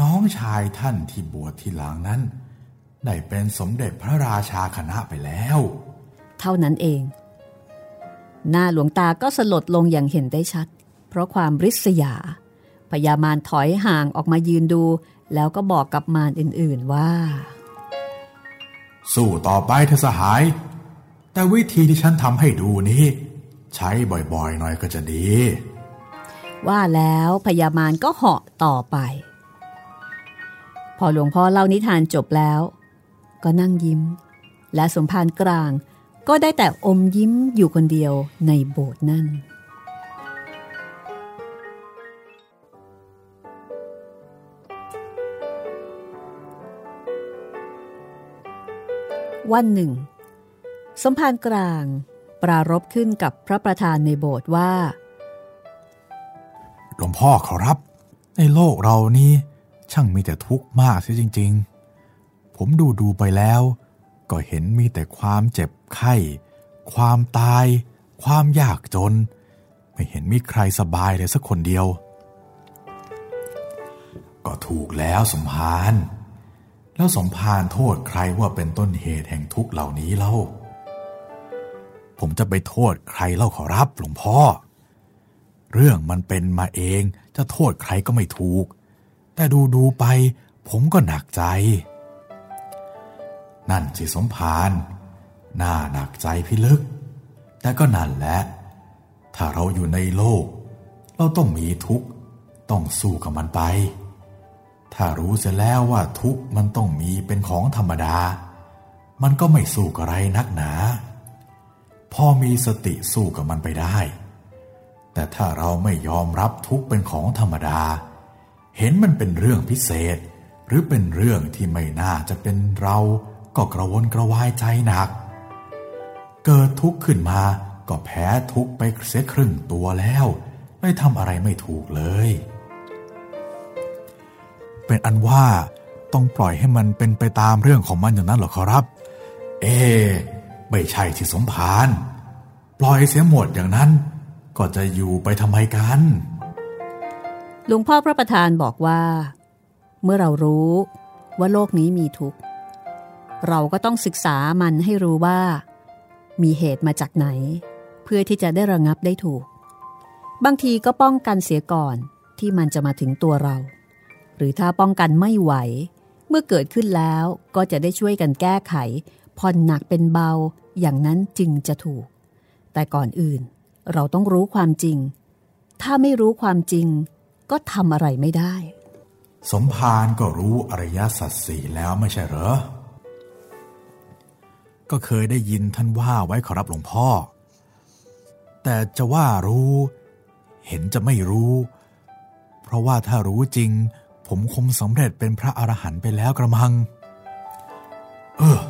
S1: น้องชายท่านที่บวชทีหลังนั้น ได้เป็นสมเด็จพระราชาคณะไปแล้ว
S2: เท่านั้นเอง หน้าหลวงตาก็สลดลงอย่างเห็นได้ชัด เพราะความริษยาพญามารถอยห่างออกมายืนดู แล้วก็บอกกับมารอื่น ๆว่า
S1: สู้ต่อไปเถอสหาย แต่วิธีที่ฉันทำให้ดูนี้ ใช้บ่อยๆ หน่อยก็จะดี
S2: ว่าแล้วพญามารก็เหาะต่อไป พอหลวงพ่อเล่านิทานจบแล้ว ก็นั่งยิ้ม และสมภารกลางก็ได้แต่อมยิ้มอยู่คนเดียวในโบสถ์นั่น วันหนึ่ง สมภารกลางปรารบขึ้นกับพระประธานในโบสถ์ว่า
S1: หลวงพ่อขอรับ ในโลกเรานี้ช่างมีแต่ทุกข์มากเสียจริง ๆ ผมดูดูไปแล้ว ก็เห็นมีแต่ความเจ็บไข้ ความตาย ความยากจน ไม่เห็นมีใครสบายเลยสักคนเดียว ก็ถูกแล้วสมภาร แล้วสมภารโทษใครว่าเป็นต้นเหตุแห่งทุกเหล่านี้เล่า ผมจะไปโทษใครเล่าขอรับหลวงพ่อ เรื่องมันเป็นมาเองจะโทษใครก็ไม่ถูก แต่ดูดูไป ผมก็หนักใจ นั่นสิสมภารน่าหนักใจพิลึก แต่ก็นั่นแหละ ถ้าเราอยู่ในโลก เราต้องมีทุกข์ ต้องสู้กับมันไป ถ้ารู้เสียแล้วว่าทุกข์มันต้องมีเป็นของธรรมดา มันก็ไม่สู้กับไรนักหนา พอมีสติสู้กับมันไปได้ แต่ถ้าเราไม่ยอมรับทุกข์เป็นของธรรมดา เห็นมันเป็นเรื่องพิเศษ หรือเป็นเรื่องที่ไม่น่าจะเป็นเรา ก็กระวนกระวายใจหนัก เกิดทุกข์ขึ้นมาก็แพ้ทุกข์ไปเสียครึ่งตัวแล้ว ไม่ทำอะไรไม่ถูกเลย เป็นอันว่าต้องปล่อยให้มันเป็นไปตามเรื่องของมันอย่างนั้นหรอครับ เอไม่ใช่ที่สมภารปล่อยเสียหมดอย่างนั้น ก็จะอยู่ไปทำไมกัน
S2: หลวงพ่อพระประธานบอกว่า เมื่อเรารู้ว่าโลกนี้มีทุกข์ เราก็ต้องศึกษามันให้รู้ว่า มีเหตุมาจากไหน เพื่อที่จะได้ระงับได้ถูก บางทีก็ป้องกันเสียก่อนที่มันจะมาถึงตัวเรา หรือถ้าป้องกันไม่ไหว เมื่อเกิดขึ้นแล้วก็จะได้ช่วยกันแก้ไข ผ่อนหนักเป็นเบาอย่างนั้นจึงจะถูก แต่ก่อนอื่น เราต้องรู้ความจริง ถ้าไม่รู้ความจริง ก็ทำอะไรไม่ได้
S1: สมภารก็รู้อริยสัจสี่แล้วไม่ใช่เหรอ ก็เคยได้ยินท่านว่าไว้ขอรับหลวงพ่อ แต่จะว่ารู้ เห็นจะไม่รู้ เพราะว่าถ้ารู้จริง ผมคงสำเร็จเป็นพระอรหันต์ไปแล้วกระมัง เออ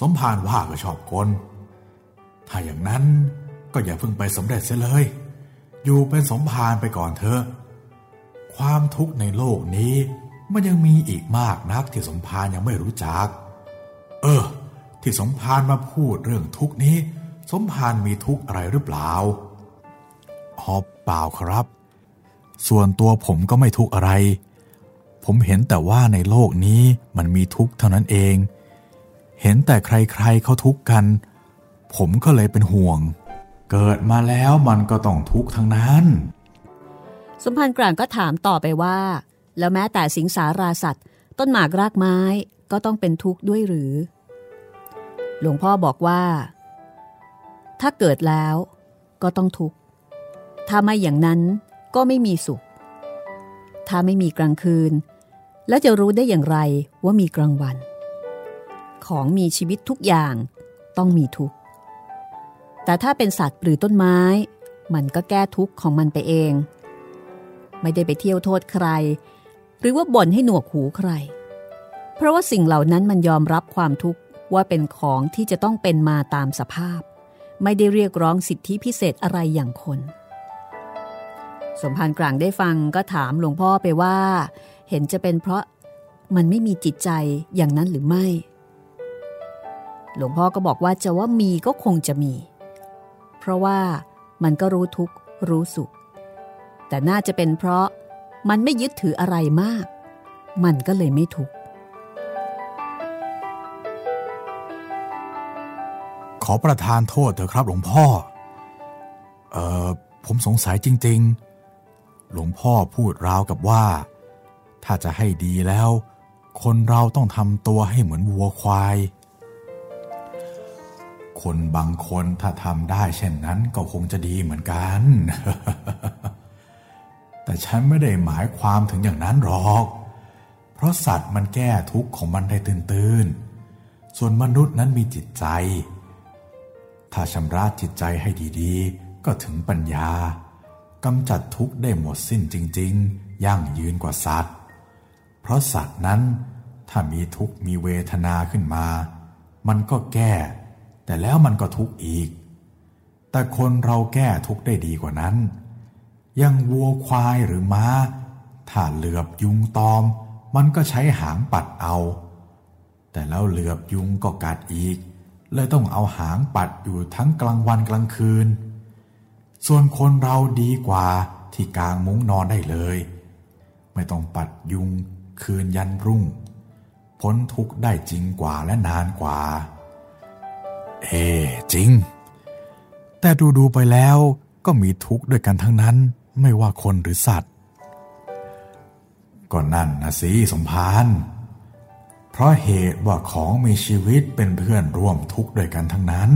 S1: สมภารว่าก็ชอบคน ถ้าอย่างนั้นก็อย่าเพิ่งไปสำเร็จเสียเลย อยู่เป็นสมภารไปก่อนเถอะ ความทุกข์ในโลกนี้มันยังมีอีกมากนักที่สมภารยังไม่รู้จัก เออ ที่สมภารมาพูดเรื่องทุกนี้ สมภารมีทุกข์อะไรหรือเปล่าอ๋อเปล่าครับ ส่วนตัวผมก็ไม่ทุกข์อะไร ผมเห็นแต่ว่าในโลกนี้มันมีทุกข์เท่านั้นเอง เห็นแต่ใครๆเขาทุกข์กัน ผมก็เลยเป็นห่วง เกิดมาแล้วมันก็ต้องทุกข์ทั้งนั้น
S2: สมพันธ์กลางก็ถามต่อไปว่า แล้วแม้แต่สิงสาราสัตว์ ต้นหมากรากไม้ก็ต้องเป็นทุกข์ด้วยหรือ หลวงพ่อบอกว่า ถ้าเกิดแล้วก็ต้องทุกข์ ถ้าไม่อย่างนั้นก็ไม่มีสุข ถ้าไม่มีกลางคืน แล้วจะรู้ได้อย่างไรว่ามีกลางวัน ของมีชีวิตทุกอย่างต้องมีทุกข์ แต่ถ้าเป็นสัตว์หรือต้นไม้ มันก็แก้ทุกข์ของมันไปเอง ไม่ได้ไปเที่ยวโทษใคร หรือว่าบ่นให้หนวกหูใคร เพราะว่าสิ่งเหล่านั้นมันยอมรับความทุกข์ว่าเป็นของที่จะต้องเป็นมาตามสภาพ ไม่ได้เรียกร้องสิทธิพิเศษอะไรอย่างคน สมภารกลางได้ฟังก็ถามหลวงพ่อไปว่า เห็นจะเป็นเพราะมันไม่มีจิตใจอย่างนั้นหรือไม่ หลวงพ่อก็บอกว่าจะว่ามีก็คงจะมี เพราะว่ามันก็รู้ทุกข์รู้สุข แต่น่าจะเป็นเพราะมันไม่ยึดถืออะไรมาก มันก็เลยไม่ทุกข์
S1: ขอประทานโทษเถอะครับหลวงพ่อ เอ่อ ผมสงสัยจริง ๆ หลวงพ่อพูดราวกับว่า ถ้าจะให้ดีแล้ว คนเราต้องทำตัวให้เหมือนวัวควาย คนบางคนถ้าทำได้เช่นนั้นก็คงจะดีเหมือนกัน แต่ฉันไม่ได้หมายความถึงอย่างนั้นหรอก เพราะสัตว์มันแก้ทุกข์ของมันได้ตื่นๆ ส่วนมนุษย์นั้นมีจิตใจ ถ้าชำระจิตใจให้ดีๆ ก็ถึงปัญญากำจัดทุกข์ได้หมดสิ้นจริง ๆ ยั่งยืนกว่าสัตว์ เพราะสัตว์นั้นถ้ามีทุกข์มีเวทนาขึ้นมา มันก็แก้ แต่แล้วมันก็ทุกข์อีก แต่คนเราแก้ทุกข์ได้ดีกว่านั้น ยังวัวควายหรือม้า ถ้าเหลือบยุงตอม มันก็ใช้หางปัดเอา แต่แล้วเหลือบยุงก็กัดอีก เลยต้องเอาหางปัดอยู่ทั้งกลางวันกลางคืน ส่วนคนเราดีกว่าที่กลางมุ้งนอนได้เลย ไม่ต้องปัดยุง คืนยันรุ่ง พ้นทุกข์ได้จริงกว่าและนานกว่า เอ จริง แต่ดูดูๆไปแล้วก็มีทุกข์ด้วยกันทั้งนั้นไม่ว่าคนหรือสัตว์ ก็นั่นนะสิสมภารเพราะเหตุว่าของมีชีวิตเป็นเพื่อนร่วมทุกข์ด้วยกันทั้งนั้น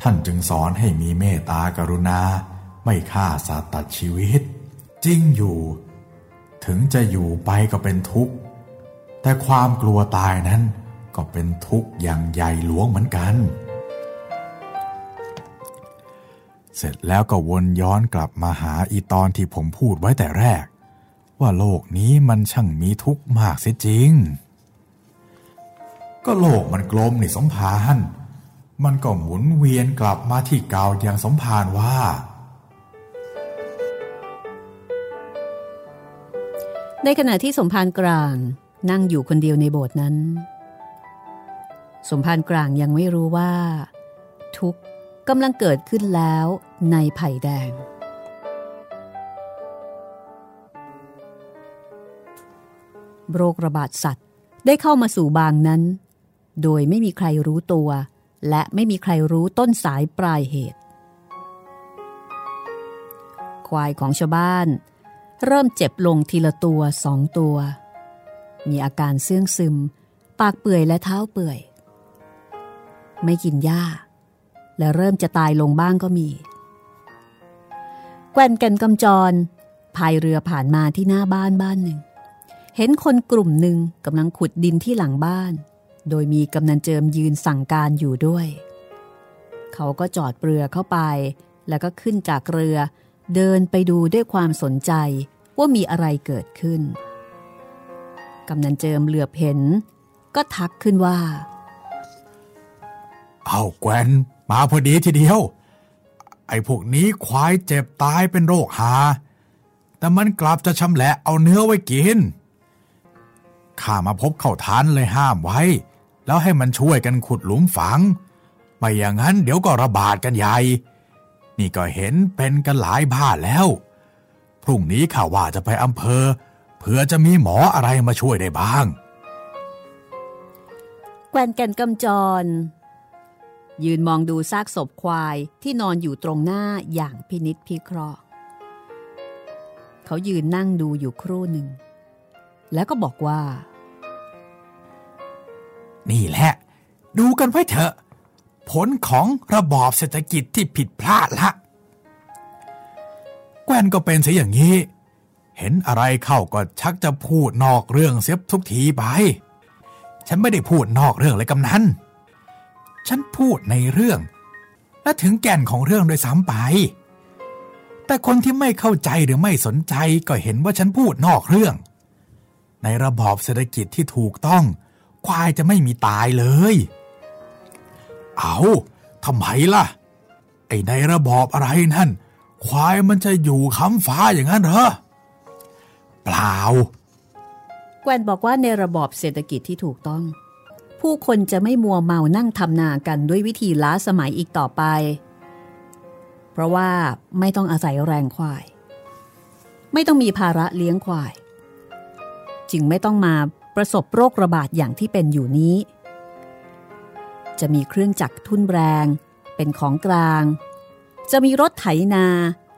S1: ท่านจึงสอนให้มีเมตตากรุณา ไม่ฆ่าสัตว์ตัดชีวิต จริงอยู่ ถึงจะอยู่ไปก็เป็นทุกข์ แต่ความกลัวตายนั้นก็เป็นทุกข์อย่างใหญ่หลวงเหมือนกัน เสร็จแล้วก็วนย้อนกลับมาหาอีตอนที่ผมพูดไว้แต่แรก ว่าโลกนี้มันช่างมีทุกข์มากเสียจริง ก็โลกมันกลมนี่สมภารมันก็หมุนเวียนกลับมาที่เก่าอย่างสมภารว่า
S2: ในขณะที่สมภารกลางนั่งอยู่คนเดียวในโบสถ์นั้น สมภารกลางยังไม่รู้ว่า ทุกข์กำลังเกิดขึ้นแล้วในไผ่แดง โรคระบาดสัตว์ได้เข้ามาสู่บางนั้น โดยไม่มีใครรู้ตัว และไม่มีใครรู้ต้นสายปลายเหตุ ควายของชาวบ้าน เริ่มเจ็บลงทีละตัวสองตัว มีอาการเสื่องซึม ปากเปื่อยและเท้าเปื่อย ไม่กินหญ้า และเริ่มจะตายลงบ้างก็มี แกวนกันกำจรพายเรือผ่านมาที่หน้าบ้านบ้านหนึ่ง เห็นคนกลุ่มหนึ่งกำลังขุดดินที่หลังบ้าน โดยมีกำนันเจิมยืนสั่งการอยู่ด้วย เขาก็จอดเรือเข้าไป แล้วก็ขึ้นจากเรือ เดินไปดูด้วยความสนใจว่ามีอะไรเกิดขึ้น กำนันเจิมเหลือบเห็น ก็ทักขึ้นว่า
S1: เอาแกวนมาพอดีทีเดียว ไอ้พวกนี้ควายเจ็บตายเป็นโรคหา แต่มันกลับจะชำแหละเอาเนื้อไว้กิน ข้ามาพบเข้าทานเลยห้ามไว้ แล้วให้มันช่วยกันขุดหลุมฝัง ไม่อย่างนั้นเดี๋ยวก็ระบาดกันใหญ่ นี่ก็เห็นเป็นกันหลายบ้านแล้ว พรุ่งนี้ข้าว่าจะไปอำเภอ เพื่อจะมีหมออะไรมาช่วยได้บ้าง
S2: แกวนแก่นกำจร ยืนมองดูซากศพควายที่นอนอยู่ตรงหน้าอย่างพินิษพิเคราะห์ เขายืนนั่งดูอยู่ครู่หนึ่ง แล้วก็บอกว่า
S1: นี่แหละ ดูกันไว้เถอะ ผลของระบอบเศรษฐกิจที่ผิดพลาดละ แกวนก็เป็นเสียอย่างนี้ เห็นอะไรเข้าก็ชักจะพูดนอกเรื่องเสียทุกทีไป ฉันไม่ได้พูดนอกเรื่องเลยกำนัน ฉันพูดในเรื่อง และถึงแก่นของเรื่องโดยซ้ำไป แต่คนที่ไม่เข้าใจหรือไม่สนใจก็เห็นว่าฉันพูดนอกเรื่อง ในระบอบเศรษฐกิจที่ถูกต้องควายจะไม่มีตายเลย เอาทำไมล่ะ ไอ้ในระบอบอะไรนั่น ควายมันจะอยู่ค้ำฟ้าอย่างนั้นเหรอ เปล่า
S2: แกวนบอกว่าในระบอบเศรษฐกิจที่ถูกต้อง ผู้คนจะไม่มัวเมานั่งทำนากันด้วยวิธีล้าสมัยอีกต่อไป เพราะว่าไม่ต้องอาศัยแรงควาย ไม่ต้องมีภาระเลี้ยงควาย จึงไม่ต้องมาประสบโรคระบาดอย่างที่เป็นอยู่นี้ จะมีเครื่องจักรทุ่นแรง เป็นของกลาง จะมีรถไถนา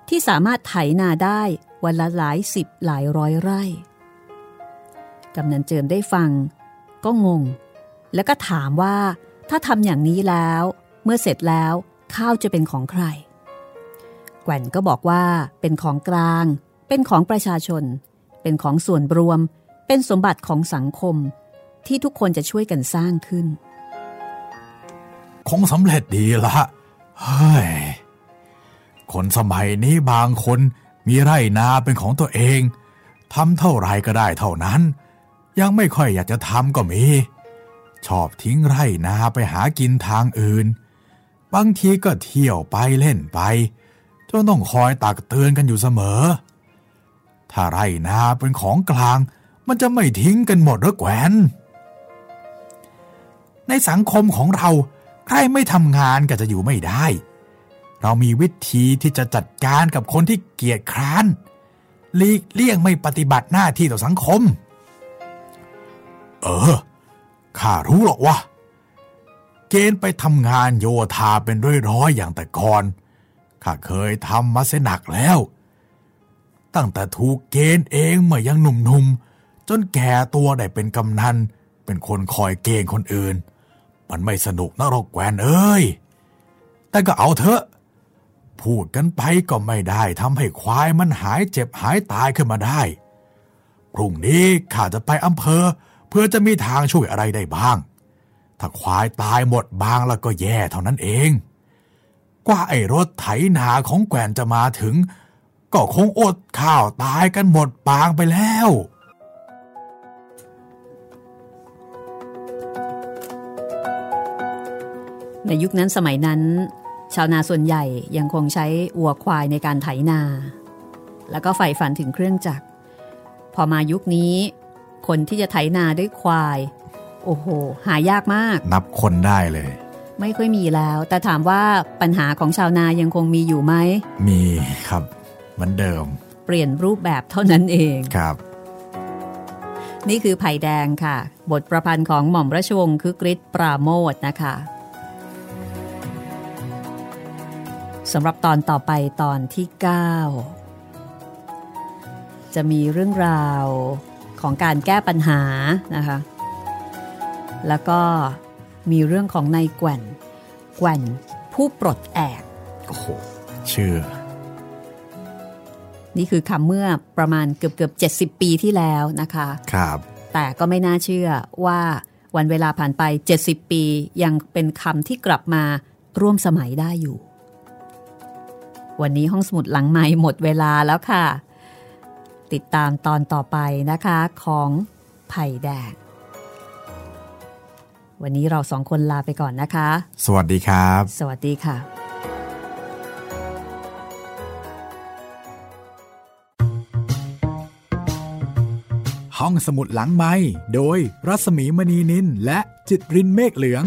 S2: ที่สามารถไถนาได้วันละหลายสิบหลายร้อยไร่ กำนันเจิมได้ฟัง ก็งง แล้วก็ถามว่าถ้าทำอย่างนี้แล้ว เมื่อเสร็จแล้วข้าวจะเป็นของใคร แกว่นก็บอกว่าเป็นของกลาง เป็นของประชาชน เป็นของส่วนรวม เป็นสมบัติของสังคม ที่ทุกคนจะช่วยกันสร้างขึ้น
S1: คงสำเร็จดีละเฮ้ย คนสมัยนี้บางคนมีไร่นาเป็นของตัวเองทำเท่าไรก็ได้เท่านั้น ยังไม่ค่อยอยากจะทำก็มี ชอบทิ้งไร่นาไปหากินทางอื่น บางทีก็เที่ยวไปเล่นไปจนต้องคอยตักเตือนกันอยู่เสมอ ถ้าไร่นาเป็นของกลาง มันจะไม่ทิ้งกันหมดหรือแกวนในสังคมของเรา ใครไม่ทำงานก็จะอยู่ไม่ได้ เรามีวิธีที่จะจัดการกับคนที่เกียจคร้านหลีกเลี่ยงไม่ปฏิบัติหน้าที่ต่อสังคม เออ ข้ารู้หรอกว่าเกณฑ์ไปทำงานโยธาเป็นร้อยๆอย่างแต่ก่อน ข้าเคยทำมาเสียหนักแล้ว ตั้งแต่ถูกเกณฑ์เองเมื่อยังหนุ่มๆ จนแก่ตัวได้เป็นกำนัน เป็นคนคอยเกณฑ์คนอื่น มันไม่สนุกนะหรอกแกวนเอ้ย แต่ก็เอาเถอะ พูดกันไปก็ไม่ได้ทำให้ควายมันหายเจ็บหายตายขึ้นมาได้ พรุ่งนี้ข้าจะไปอำเภอ เพื่อจะมีทางช่วยอะไรได้บ้าง ถ้าควายตายหมดบางแล้วก็แย่เท่านั้นเอง กว่าไอ้รถไถนาของแกวนจะมาถึง ก็คงอดข้าวตายกันหมดปางไปแล้ว
S2: ในยุคนั้นสมัยนั้น ชาวนาส่วนใหญ่ยังคงใช้วัวควายในการไถนา แล้วก็ใฝ่ฝันถึงเครื่องจักร พอมายุคนี้ คนที่จะไถนาด้วยควาย โอ้โห หายากมาก
S1: นับคนได้เลย
S2: ไม่ค่อยมีแล้ว แต่ถามว่าปัญหาของชาวนายังคงมีอยู่ไหม
S1: มีครับเหมือนเดิม
S2: เปลี่ยนรูปแบบเท่านั้นเอง
S1: ครับ
S2: นี่คือไผ่แดงค่ะ บทประพันธ์ของหม่อมราชวงศ์คึกฤทธิ์ปราโมทนะคะ สำหรับตอนต่อไปตอนที่ 9 จะมีเรื่องราวของการแก้ปัญหานะคะ แล้วก็มีเรื่องของนายแกว่นแกว่นผู้ปลดแอก
S1: โอ้โหชื่อ
S2: นี่คือคำเมื่อประมาณเกือบเกือบ70 ปีที่แล้วนะคะ
S1: ครับ
S2: แต่ก็ไม่น่าเชื่อว่าวันเวลาผ่านไป 70 ปียังเป็นคำที่กลับมาร่วมสมัยได้อยู่ วันนี้ห้องสมุดหลังไม้หมดเวลาแล้วค่ะ ติดตามตอนต่อไปนะคะของไผ่แดงวันนี้เราสองคนลาไปก่อนนะคะ
S1: สวัสดีครับ
S2: สวัสดีค่ะ
S1: ห้องสมุดหลังไม้โดยรัสมีมณีนินและจิตรินเมฆเหลือง